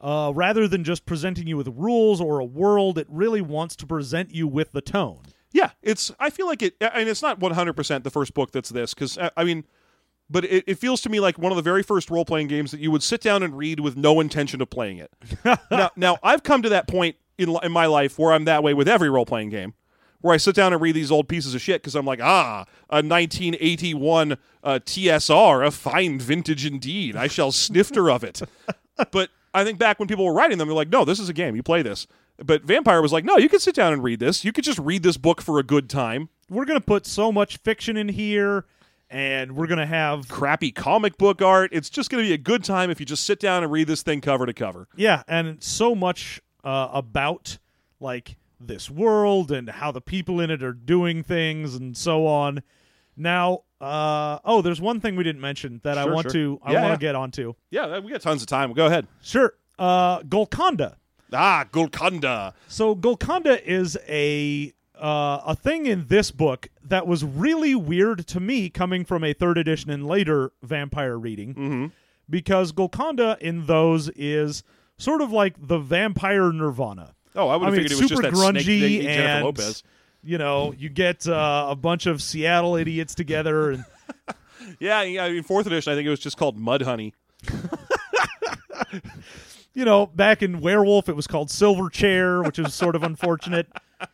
Speaker 2: Uh, rather than just presenting you with rules or a world, it really wants to present you with the tone.
Speaker 1: Yeah, it's. I feel like it, and it's not 100 percent the first book that's this because I mean, but it, it feels to me like one of the very first role playing games that you would sit down and read with no intention of playing it. now, now I've come to that point in in my life where I'm that way with every role playing game, where I sit down and read these old pieces of shit because I'm like, ah, a 1981 uh, TSR, a fine vintage indeed. I shall snifter of it. But I think back when people were writing them, they're like, no, this is a game. You play this. But Vampire was like, no, you can sit down and read this. You could just read this book for a good time.
Speaker 2: We're going to put so much fiction in here, and we're going to have.
Speaker 1: Crappy comic book art. It's just going to be a good time if you just sit down and read this thing cover to cover.
Speaker 2: Yeah, and so much uh, about, like, this world and how the people in it are doing things and so on. Now, uh, oh, there's one thing we didn't mention that I want
Speaker 1: sure.
Speaker 2: to I
Speaker 1: Yeah,
Speaker 2: want
Speaker 1: yeah.
Speaker 2: to get onto.
Speaker 1: Yeah, we got tons of time. Go ahead.
Speaker 2: Sure, uh, Golconda.
Speaker 1: Ah, Golconda.
Speaker 2: So Golconda is a uh, a thing in this book that was really weird to me, coming from a third edition and later vampire reading,
Speaker 1: Mm-hmm.
Speaker 2: because Golconda in those is sort of like the vampire Nirvana.
Speaker 1: Oh, I would
Speaker 2: I
Speaker 1: have
Speaker 2: mean,
Speaker 1: figured it was just
Speaker 2: super
Speaker 1: that
Speaker 2: grungy
Speaker 1: ate Jennifer
Speaker 2: and
Speaker 1: Lopez.
Speaker 2: you know you get uh, a bunch of Seattle idiots together and
Speaker 1: Yeah, yeah. In fourth edition, I think it was just called Mudhoney.
Speaker 2: you know back in Werewolf it was called Silverchair, which is sort of unfortunate.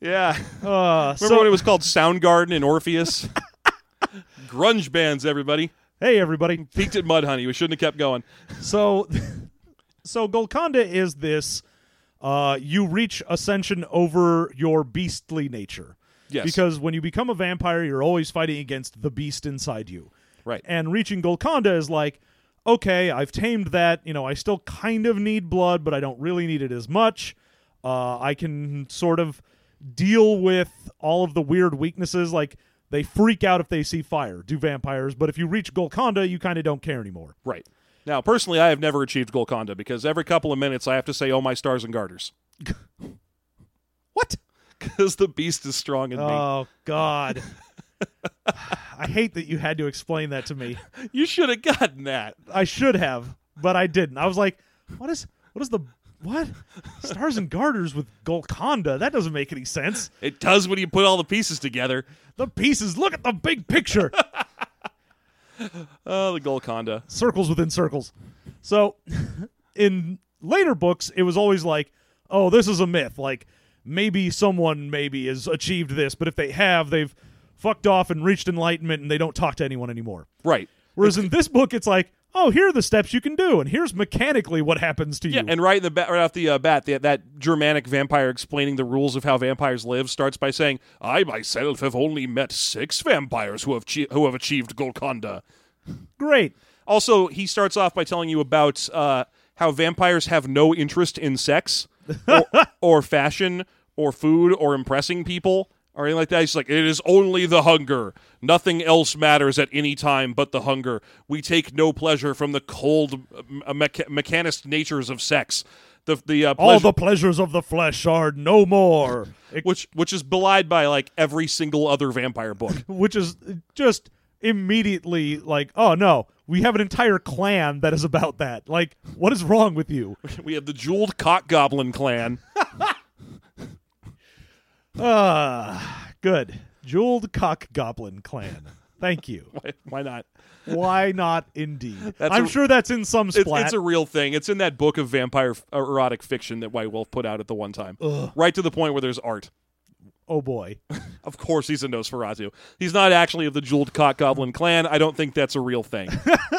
Speaker 1: Yeah.
Speaker 2: Uh,
Speaker 1: Remember
Speaker 2: so
Speaker 1: when it was called Soundgarden and Orpheus? Grunge bands, everybody.
Speaker 2: hey everybody,
Speaker 1: Peaked at Mudhoney. We shouldn't have kept going.
Speaker 2: So, so Golconda is this: uh, you reach ascension over your beastly nature.
Speaker 1: Yes.
Speaker 2: Because when you become a vampire, you're always fighting against the beast inside you.
Speaker 1: Right.
Speaker 2: And reaching Golconda is like, okay, I've tamed that. You know, I still kind of need blood, but I don't really need it as much. Uh, I can sort of deal with all of the weird weaknesses. Like they freak out if they see fire. Do vampires? But if you reach Golconda, you kind of don't care anymore.
Speaker 1: Right. Now, personally, I have never achieved Golconda because every couple of minutes I have to say, oh, my stars and garters.
Speaker 2: What?
Speaker 1: Because the beast is strong in me.
Speaker 2: Oh God. I hate that you had to explain that to me.
Speaker 1: You should have gotten that.
Speaker 2: I should have, but I didn't. I was like, what is what is the what? Stars and garters with Golconda? That doesn't make any sense.
Speaker 1: It does when you put all the pieces together.
Speaker 2: The pieces, look at the big picture.
Speaker 1: Oh, the Golconda.
Speaker 2: circles within circles. So in later books, it was always like, oh, this is a myth. Like maybe someone maybe has achieved this, but if they have, they've fucked off and reached enlightenment and they don't talk to anyone anymore.
Speaker 1: Right.
Speaker 2: Whereas in this book, it's like, oh, here are the steps you can do, and here's mechanically what happens to you.
Speaker 1: Yeah, and right in the bat, right off the uh, bat, the, that Germanic vampire explaining the rules of how vampires live starts by saying, "I myself have only met six vampires who have chi- who have achieved Golconda."
Speaker 2: Great.
Speaker 1: Also, he starts off by telling you about uh, how vampires have no interest in sex or, or fashion or food or impressing people or anything like that. He's like, it is only the hunger. Nothing else matters at any time but the hunger. We take no pleasure from the cold, uh, mecha- mechanist natures of sex. The the uh,
Speaker 2: All the pleasures of the flesh are no more.
Speaker 1: Which which is belied by like every single other vampire book.
Speaker 2: which is just immediately like, oh no, we have an entire clan that is about that. Like, what is wrong with you?
Speaker 1: we have the jeweled cock goblin clan.
Speaker 2: Ah, good. Jeweled Cock Goblin Clan. Thank you.
Speaker 1: Why, why not?
Speaker 2: Why not? Indeed.
Speaker 1: That's
Speaker 2: I'm
Speaker 1: a-
Speaker 2: sure that's in some
Speaker 1: It's,
Speaker 2: splat.
Speaker 1: it's a real thing. It's in that book of vampire erotic fiction that White Wolf put out at the one time. Right to the point where there's art.
Speaker 2: Oh boy.
Speaker 1: Of course, he's a Nosferatu. He's not actually of the jeweled cock goblin clan. I don't think that's a real thing.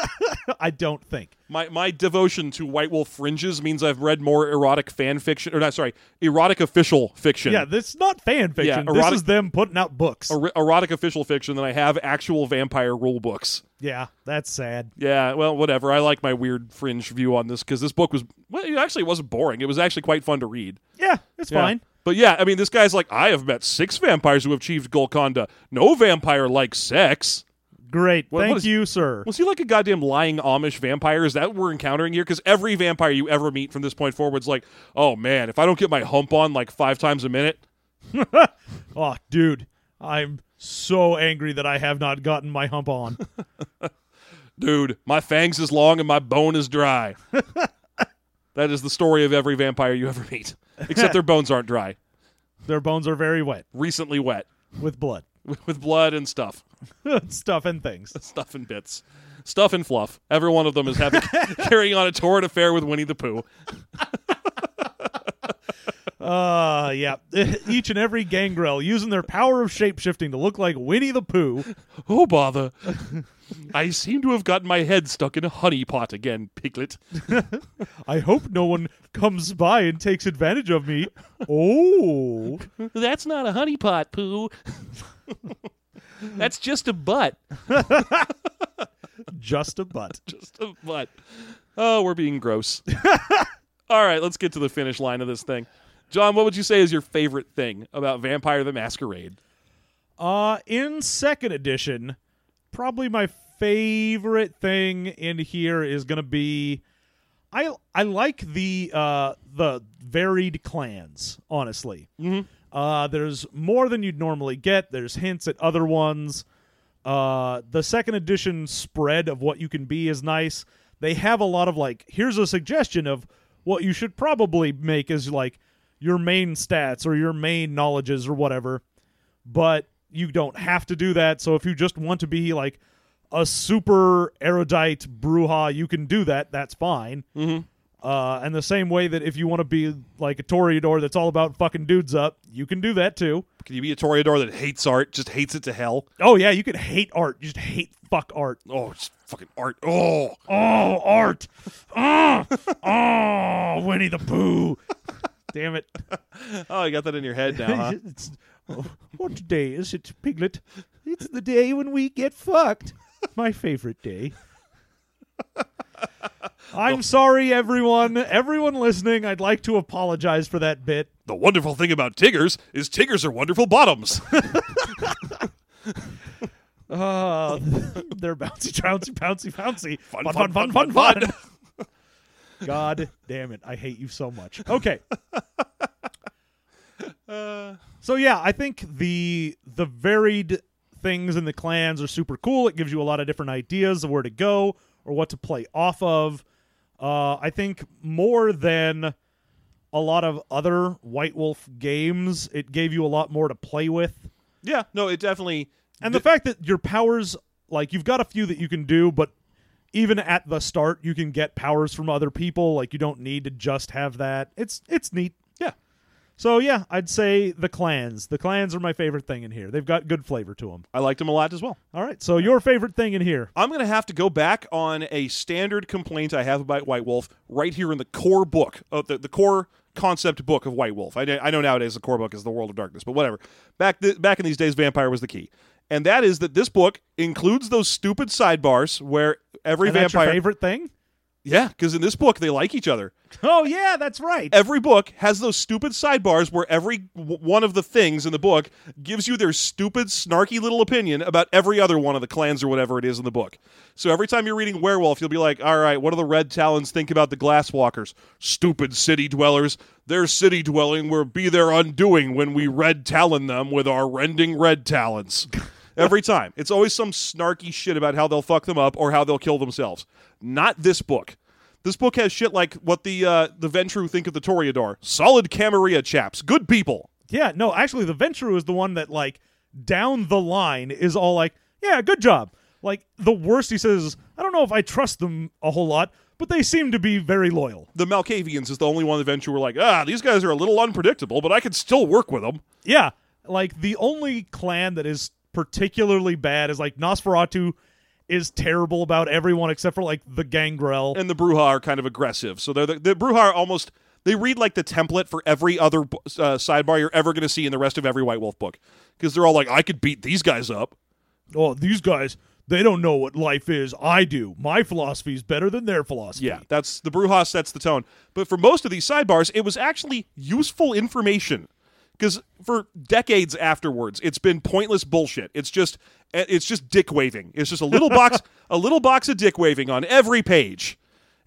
Speaker 2: I don't think.
Speaker 1: my my devotion to White Wolf fringes means I've read more erotic fan fiction, or not, sorry, erotic official fiction.
Speaker 2: Yeah, this is not fan fiction. this
Speaker 1: erotic-
Speaker 2: is them putting out books.
Speaker 1: er- erotic official fiction than I have actual vampire rule books.
Speaker 2: yeah, that's sad.
Speaker 1: Yeah, well, whatever. I like my weird fringe view on this because this book was well, it actually wasn't boring. It was actually quite fun to read.
Speaker 2: Yeah, it's
Speaker 1: Yeah.
Speaker 2: fine.
Speaker 1: But yeah, I mean, this guy's like, I have met six vampires who have achieved Golconda. No vampire likes sex.
Speaker 2: Great.
Speaker 1: What-
Speaker 2: Thank
Speaker 1: what is-
Speaker 2: you, sir.
Speaker 1: Was he like a goddamn lying Amish vampire? Is that what we're encountering here? Because every vampire you ever meet from this point forward's like, oh man, if I don't get my hump on like five times a minute,
Speaker 2: Oh, dude, I'm so angry that I have not gotten my hump on.
Speaker 1: dude, my fangs is long and my bone is dry. that is the story of every vampire you ever meet, except their bones aren't dry,
Speaker 2: Their bones are very wet.
Speaker 1: Recently wet.
Speaker 2: With blood,
Speaker 1: with blood and stuff,
Speaker 2: stuff, and things.
Speaker 1: stuff and bits, stuff and fluff. Every one of them is having carrying on a torrid affair with Winnie the Pooh.
Speaker 2: Uh, yeah. Each and every gangrel using their power of shapeshifting to look like Winnie the Pooh.
Speaker 1: Oh bother! I seem to have gotten my head stuck in a honey pot again, Piglet.
Speaker 2: I hope no one comes by and takes advantage of me. Oh.
Speaker 1: That's not a honey pot, Pooh. That's just a butt.
Speaker 2: Just a butt.
Speaker 1: Just a butt. Oh, we're being gross. All right, let's get to the finish line of this thing. John, what would you say is your favorite thing about Vampire the Masquerade?
Speaker 2: Uh, in second edition, probably my favorite thing in here is gonna be I I like the uh the varied clans, honestly. Mm-hmm. Uh there's more than you'd normally get. There's hints at other ones. Uh the second edition spread of what you can be is nice. They have a lot of like here's a suggestion of what you should probably make is like your main stats or your main knowledges or whatever but you don't have to do that. So if you just want to be like a super erudite Brujah, you can do that. That's fine. Mm-hmm. Uh, and the same way that if you want to be like a Toreador that's all about fucking dudes up, you can do that too.
Speaker 1: Can you be a Toreador that hates art, just hates it to hell?
Speaker 2: Oh yeah, you can hate art. You just hate fuck art.
Speaker 1: Oh, fucking art. Oh,
Speaker 2: Oh, art. Oh, oh, Winnie the Pooh. Damn it.
Speaker 1: oh, you got that in your head now, huh?
Speaker 2: It's- oh, what day is it, Piglet? It's the day when we get fucked. My favorite day. I'm sorry, everyone. Everyone listening, I'd like to apologize for that bit.
Speaker 1: the wonderful thing about Tiggers is Tiggers are wonderful bottoms.
Speaker 2: Uh, they're bouncy, bouncy, bouncy, bouncy.
Speaker 1: Fun,
Speaker 2: fun, fun, fun, fun, fun. God damn it. I hate you so much. Okay. so yeah, I think the the varied things in the clans are super cool. It gives you a lot of different ideas of where to go or what to play off of. Uh, I think more than a lot of other White Wolf games, it gave you a lot more to play with.
Speaker 1: yeah, no, it definitely.
Speaker 2: And the fact that your powers, like you've got a few that you can do, but even at the start, you can get powers from other people. Like you don't need to just have that. It's it's neat.
Speaker 1: Yeah,
Speaker 2: So yeah, I'd say the clans. The clans are my favorite thing in here. They've got good flavor to them.
Speaker 1: I liked them a lot as well.
Speaker 2: All right. So your favorite thing in here?
Speaker 1: I'm going to have to go back on a standard complaint I have about White Wolf right here in the core book, uh, the, the core concept book of White Wolf. I, know- I know nowadays the core book is the World of Darkness, but whatever. Back th- back in these days, Vampire was the key, and that is that this book includes those stupid sidebars where every
Speaker 2: And
Speaker 1: vampire
Speaker 2: favorite thing?
Speaker 1: Yeah, because in this book they like each other.
Speaker 2: Oh yeah, that's right.
Speaker 1: Every book has those stupid sidebars where every w- one of the things in the book gives you their stupid, snarky little opinion about every other one of the clans or whatever it is in the book. So every time you're reading Werewolf, you'll be like, all right, what do the Red Talons think about the Glasswalkers? Stupid city dwellers. Their city dwelling will be their undoing when we Red Talon them with our rending Red Talons. Every time. It's always some snarky shit about how they'll fuck them up or how they'll kill themselves. Not this book. This book has shit like what the uh, the Ventrue think of the Toreador. Solid Camarilla chaps. Good people.
Speaker 2: Yeah, no, actually, the Ventrue is the one that like down the line is all like, yeah, good job. Like the worst he says, is, I don't know if I trust them a whole lot, but they seem to be very loyal.
Speaker 1: The Malkavians is the only one the Ventrue were like, ah, these guys are a little unpredictable, but I can still work with them.
Speaker 2: Yeah, like the only clan that is particularly bad is like Nosferatu is terrible about everyone except for like the Gangrel.
Speaker 1: And the Brujah are kind of aggressive. So they're the, the Brujah are almost they read like the template for every other uh, sidebar you're ever going to see in the rest of every White Wolf book because they're all like, I could beat these guys up.
Speaker 2: oh, these guys, they don't know what life is. I do. My philosophy is better than their philosophy.
Speaker 1: Yeah, that's the Brujah sets the tone. But for most of these sidebars, it was actually useful information because for decades afterwards, it's been pointless bullshit. It's just it's just dick waving. It's just a little box a little box of dick waving on every page.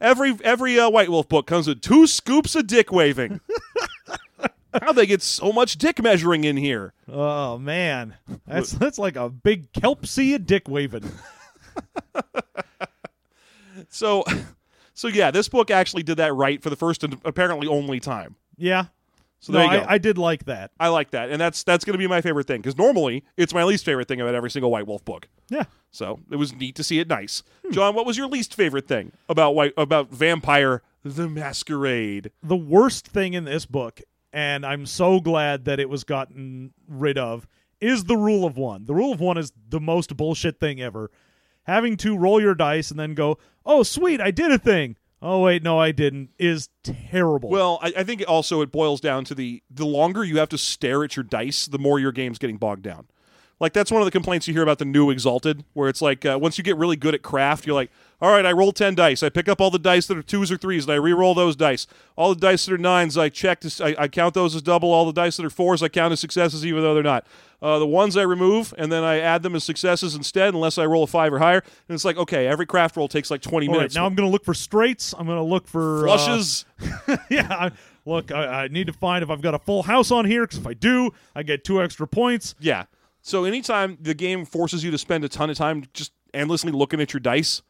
Speaker 1: Every every uh, White Wolf book comes with two scoops of dick waving. How they get so much dick measuring in here?
Speaker 2: Oh man, that's that's like a big kelp sea of dick waving.
Speaker 1: So, so yeah, this book actually did that right for the first and apparently only time.
Speaker 2: Yeah.
Speaker 1: So
Speaker 2: no,
Speaker 1: there you go.
Speaker 2: I, I did like that.
Speaker 1: I like that, and that's that's going to be my favorite thing because normally it's my least favorite thing about every single White Wolf book.
Speaker 2: Yeah.
Speaker 1: So it was neat to see it nice. Hmm. John, what was your least favorite thing about White about Vampire the Masquerade?
Speaker 2: The worst thing in this book, and I'm so glad that it was gotten rid of, is the rule of one. The rule of one is the most bullshit thing ever. Having to roll your dice and then go, oh, sweet, I did a thing. Oh, wait, no, I didn't, is terrible.
Speaker 1: Well, I, I think also it boils down to the the longer you have to stare at your dice, the more your game's getting bogged down. Like that's one of the complaints you hear about the new Exalted, where it's like uh, once you get really good at craft, you're like, all right, I roll ten dice, I pick up all the dice that are twos or threes, and I re-roll those dice. All the dice that are nines, I check, to, I, I count those as double. All the dice that are fours, I count as successes, even though they're not. Uh, the ones I remove, and then I add them as successes instead, unless I roll a five or higher. And it's like, okay, every craft roll takes like twenty
Speaker 2: All right,
Speaker 1: minutes.
Speaker 2: now I'm going to look for straights. I'm going to look for uh,
Speaker 1: flushes.
Speaker 2: yeah, I, look, I, I need to find if I've got a full house on here because if I do, I get two extra points.
Speaker 1: Yeah. So anytime the game forces you to spend a ton of time just endlessly looking at your dice,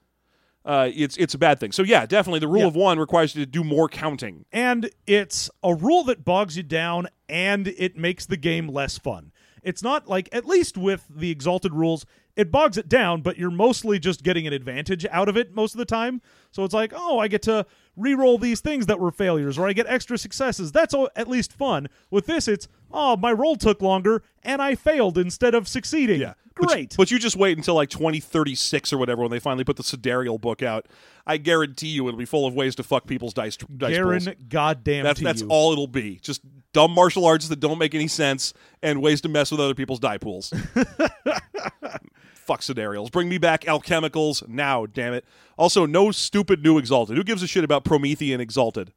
Speaker 1: uh, it's it's a bad thing. So yeah, definitely the rule
Speaker 2: Yeah.
Speaker 1: of one requires you to do more counting.
Speaker 2: And it's a rule that bogs you down and it makes the game less fun. It's not like, at least with the Exalted rules, it bogs it down, but you're mostly just getting an advantage out of it most of the time. So it's like, oh, I get to re-roll these things that were failures, or I get extra successes. That's all, at least fun. With this, it's, oh, my roll took longer and I failed instead of succeeding.
Speaker 1: Yeah.
Speaker 2: Great.
Speaker 1: But, you just wait until like 2036 or whatever when they finally put the Sidereal book out. I guarantee you it'll be full of ways to fuck people's dice dice
Speaker 2: Garen,
Speaker 1: pools.
Speaker 2: goddamn
Speaker 1: That's
Speaker 2: to
Speaker 1: that's
Speaker 2: you.
Speaker 1: all it'll be. Just dumb martial arts that don't make any sense and ways to mess with other people's die pools. Fuck Sidereals. Bring me back alchemicals now, damn it. Also, no stupid new Exalted. Who gives a shit about Promethean Exalted?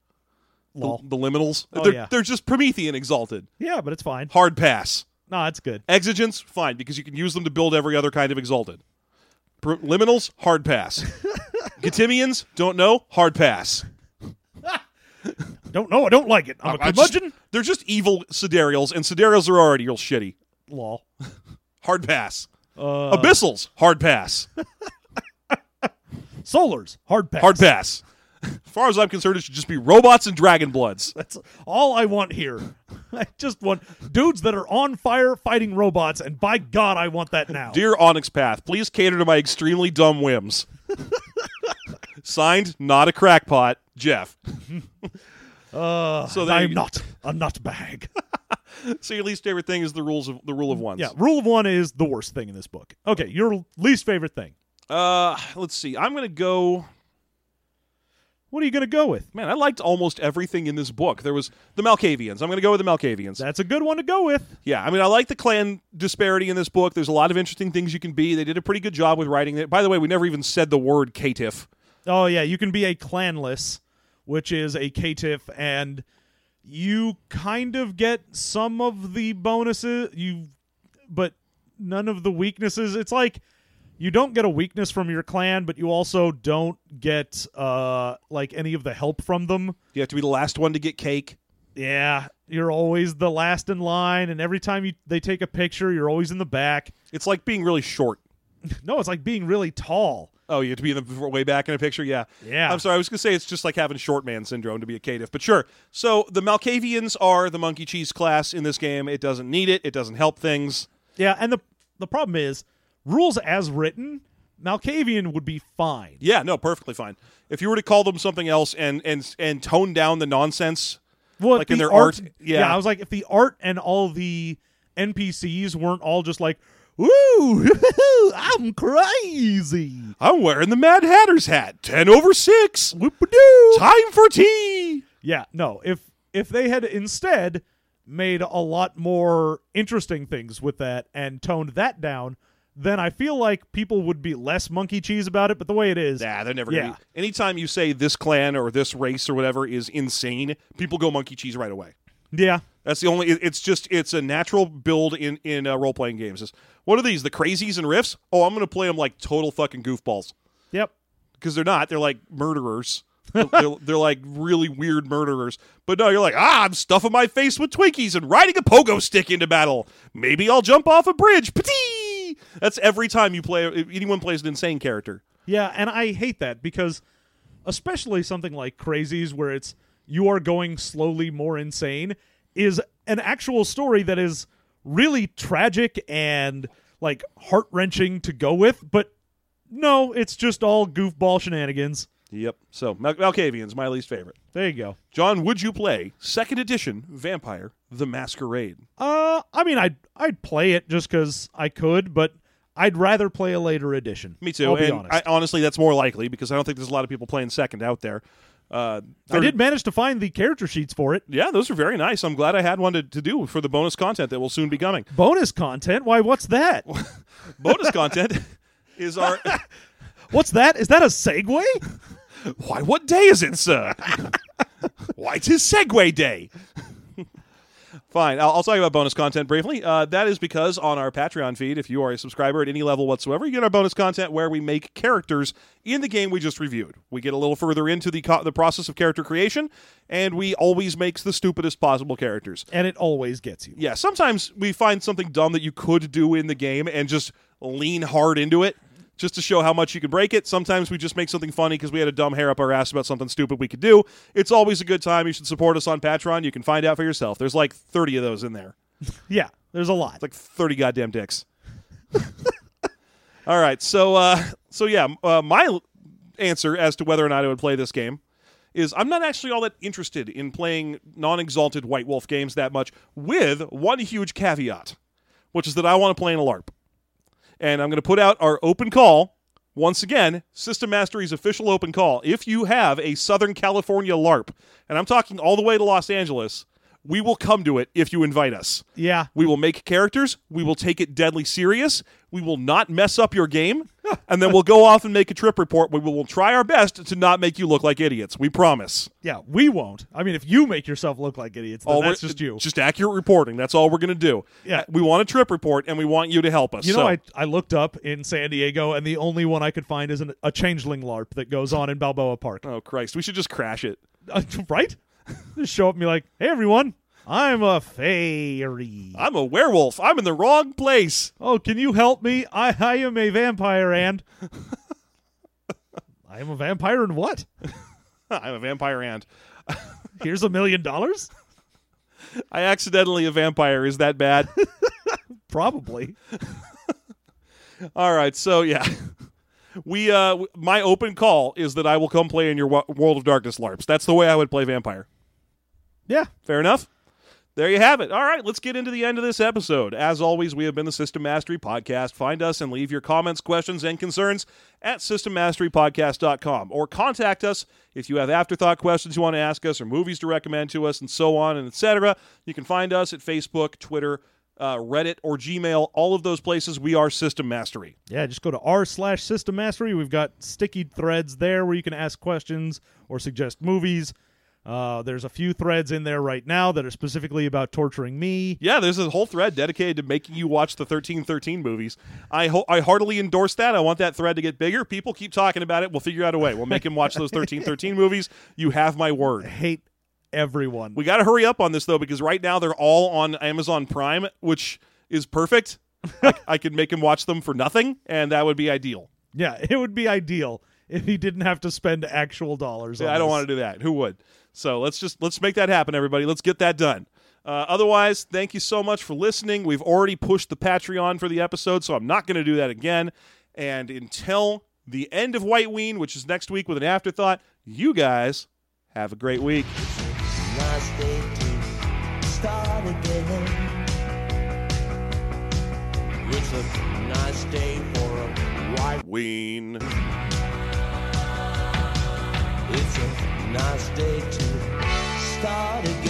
Speaker 1: The, the liminals?
Speaker 2: Oh,
Speaker 1: they're,
Speaker 2: yeah.
Speaker 1: they're just Promethean Exalted.
Speaker 2: Yeah, but it's fine.
Speaker 1: Hard pass.
Speaker 2: No, it's good.
Speaker 1: Exigence, fine, because you can use them to build every other kind of Exalted. Pro- liminals, hard pass. Getimians, don't know, hard pass.
Speaker 2: Don't know. I don't like it. I'm a
Speaker 1: I just-
Speaker 2: curmudgeon.
Speaker 1: they're just evil Sidereals, and Sidereals are already real shitty.
Speaker 2: Lol.
Speaker 1: Hard pass.
Speaker 2: Uh,
Speaker 1: Abyssals, hard pass.
Speaker 2: Solars, hard pass.
Speaker 1: Hard pass. As far as I'm concerned, it should just be robots and dragon bloods.
Speaker 2: That's all I want here. I just want dudes that are on fire fighting robots, and by God, I want that now.
Speaker 1: Dear Onyx Path, please cater to my extremely dumb whims. Signed, not a crackpot, Jeff.
Speaker 2: uh,
Speaker 1: So
Speaker 2: I'm
Speaker 1: you-
Speaker 2: not a nutbag.
Speaker 1: So your least favorite thing is the rules of the rule of ones.
Speaker 2: yeah, rule of one is the worst thing in this book. Okay, your least favorite thing.
Speaker 1: Uh, let's see. I'm gonna go.
Speaker 2: What are you going to go with?
Speaker 1: Man, I liked almost everything in this book. There was the Malkavians. I'm gonna go with the Malkavians.
Speaker 2: That's a good one to go with.
Speaker 1: Yeah, I mean, I like the clan disparity in this book. There's a lot of interesting things you can be. They did a pretty good job with writing it. By the way, we never even said the word caitiff.
Speaker 2: Oh yeah, you can be a clanless, which is a caitiff, and you kind of get some of the bonuses. You, but none of the weaknesses. It's like you don't get a weakness from your clan, but you also don't get uh like any of the help from them.
Speaker 1: You have to be the last one to get cake.
Speaker 2: Yeah, you're always the last in line, and every time you they take a picture, you're always in the back.
Speaker 1: It's like being really short.
Speaker 2: No, it's like being really tall.
Speaker 1: Oh, you have to be in the way back in a picture. Yeah,
Speaker 2: Yeah.
Speaker 1: I'm sorry. I was going to say it's just like having short man syndrome to be a caitiff, but sure. So the Malkavians are the monkey cheese class in this game. It doesn't need it. It doesn't help things.
Speaker 2: Yeah, and the the problem is rules as written, Malkavian would be fine.
Speaker 1: Yeah, no, perfectly fine. If you were to call them something else and and and tone down the nonsense,
Speaker 2: Well,
Speaker 1: Like in
Speaker 2: the
Speaker 1: their art,
Speaker 2: yeah.
Speaker 1: yeah.
Speaker 2: I was like, if the art and all the NPCs weren't all just like, "Ooh, I'm crazy,"
Speaker 1: I'm wearing the Mad Hatter's hat. Ten over six.
Speaker 2: Whoop-a-doo.
Speaker 1: Time for tea.
Speaker 2: yeah, no. If if they had instead made a lot more interesting things with that and toned that down, then I feel like people would be less monkey cheese about it. But the way it is,
Speaker 1: Nah, they're never
Speaker 2: Yeah.
Speaker 1: gonna. Be. Anytime you say this clan or this race or whatever is insane, people go monkey cheese right away.
Speaker 2: yeah,
Speaker 1: That's the only. it- It's just it's a natural build in in uh, role playing games. Is what are these? The crazies and Rifts? Oh, I'm gonna play them like total fucking goofballs
Speaker 2: yep.
Speaker 1: because they're not. They're like murderers. they're, they're, like really weird murderers. But no, you're like ah, I'm stuffing my face with Twinkies and riding a pogo stick into battle. Maybe I'll jump off a bridge. Patee! That's every time you play. Anyone plays an insane character.
Speaker 2: Yeah, and I hate that because especially something like Crazies where it's you are going slowly more insane is an actual story that is really tragic and like heart-wrenching to go with, but no, it's just all goofball shenanigans.
Speaker 1: Yep. So Mal- Malkavian's my least favorite.
Speaker 2: There you go.
Speaker 1: John, would you play second edition Vampire: The Masquerade?
Speaker 2: Uh I mean I'd I'd play it just cuz I could, but I'd rather play a later edition.
Speaker 1: Me too.
Speaker 2: I'll be
Speaker 1: and
Speaker 2: honest.
Speaker 1: I, honestly, that's more likely because I don't think there's a lot of people playing second out there. Uh,
Speaker 2: I did manage to find the character sheets for it.
Speaker 1: Yeah, those are very nice. I'm glad I had one to, to do for the bonus content that will soon be coming.
Speaker 2: Bonus content? Why what's that?
Speaker 1: bonus content is our.
Speaker 2: What's that? Is that a segue?
Speaker 1: Why? What day is it, sir? Why, 'tis Segway Day. Fine. I'll, I'll you about bonus content briefly. Uh, that is because on our Patreon feed, if you are a subscriber at any level whatsoever, you get our bonus content where we make characters in the game we just reviewed. We get a little further into the co- the process of character creation, and we always makes the stupidest possible characters.
Speaker 2: and it always gets you.
Speaker 1: Yeah, sometimes we find something dumb that you could do in the game and just lean hard into it just to show how much you can break it. Sometimes we just make something funny because we had a dumb hair up our ass about something stupid we could do. It's always a good time. You should support us on Patreon. You can find out for yourself. There's like 30 of those in there.
Speaker 2: Yeah, there's a lot.
Speaker 1: It's like 30 goddamn dicks. All right, so uh, so yeah, uh, my answer as to whether or not I would play this game is I'm not actually all that interested in playing non-exalted White Wolf games that much. With one huge caveat, which is that I want to play in a LARP, and I'm going to put out our open call once again. System Mastery's official open call. If you have a Southern California LARP, and I'm talking all the way to Los Angeles, we will come to it if you invite us.
Speaker 2: yeah,
Speaker 1: We will make characters. We will take it deadly serious. We will not mess up your game. and then we'll go off and make a trip report. We will try our best to not make you look like idiots. We promise.
Speaker 2: yeah. We won't. I mean, if you make yourself look like idiots, then
Speaker 1: All
Speaker 2: that's just you.
Speaker 1: Just accurate reporting. That's all we're going to do.
Speaker 2: Yeah.
Speaker 1: We want a trip report, and we want you to help us.
Speaker 2: you know,
Speaker 1: So-
Speaker 2: I I looked up in San Diego, and the only one I could find is an, a changeling LARP that goes on in Balboa Park.
Speaker 1: oh, Christ. We should just crash it.
Speaker 2: Uh, right? Just show up and be like, "Hey, everyone, I'm a fairy.
Speaker 1: I'm a werewolf. I'm in the wrong place.
Speaker 2: Oh, can you help me? I I am a vampire, and I am a vampire, and what?
Speaker 1: I'm a vampire and.
Speaker 2: Here's a million dollars.
Speaker 1: I accidentally a vampire. Is that bad?
Speaker 2: Probably.
Speaker 1: All right, so yeah, we uh, w- my open call is that I will come play in your Wo- World of Darkness LARPs. That's the way I would play vampire.
Speaker 2: Yeah.
Speaker 1: Fair enough. There you have it. All right, let's get into the end of this episode. As always, we have been the System Mastery Podcast. Find us and leave your comments, questions, and concerns at systemmasterypodcast.com or contact us if you have afterthought questions you want to ask us or movies to recommend to us and so on and etc. You can find us at Facebook, Twitter, uh, Reddit, or Gmail. All of those places, we are System Mastery.
Speaker 2: Yeah, just go to r slash system mastery. We've got sticky threads there where you can ask questions or suggest movies. Uh, there's a few threads in there right now that are specifically about torturing me.
Speaker 1: Yeah, there's a whole thread dedicated to making you watch the 1313 movies. I ho- I heartily endorse that. I want that thread to get bigger. People keep talking about it. We'll figure out a way. We'll make him watch those 1313 movies. You have my word.
Speaker 2: hate everyone.
Speaker 1: We got to hurry up on this though because right now they're all on Amazon Prime, which is perfect. I, I could make him watch them for nothing, and that would be ideal.
Speaker 2: yeah, it would be ideal if he didn't have to spend actual dollars.
Speaker 1: Yeah, I don't want to do that. Who would? So let's just let's make that happen, everybody. Let's get that done. Uh, otherwise, thank you so much for listening. We've already pushed the Patreon for the episode, so I'm not going to do that again. And until the end of White Ween, which is next week with an afterthought, you guys have a great week.
Speaker 4: It's a nice day for a white.
Speaker 1: Ween.
Speaker 4: Nice day to start again.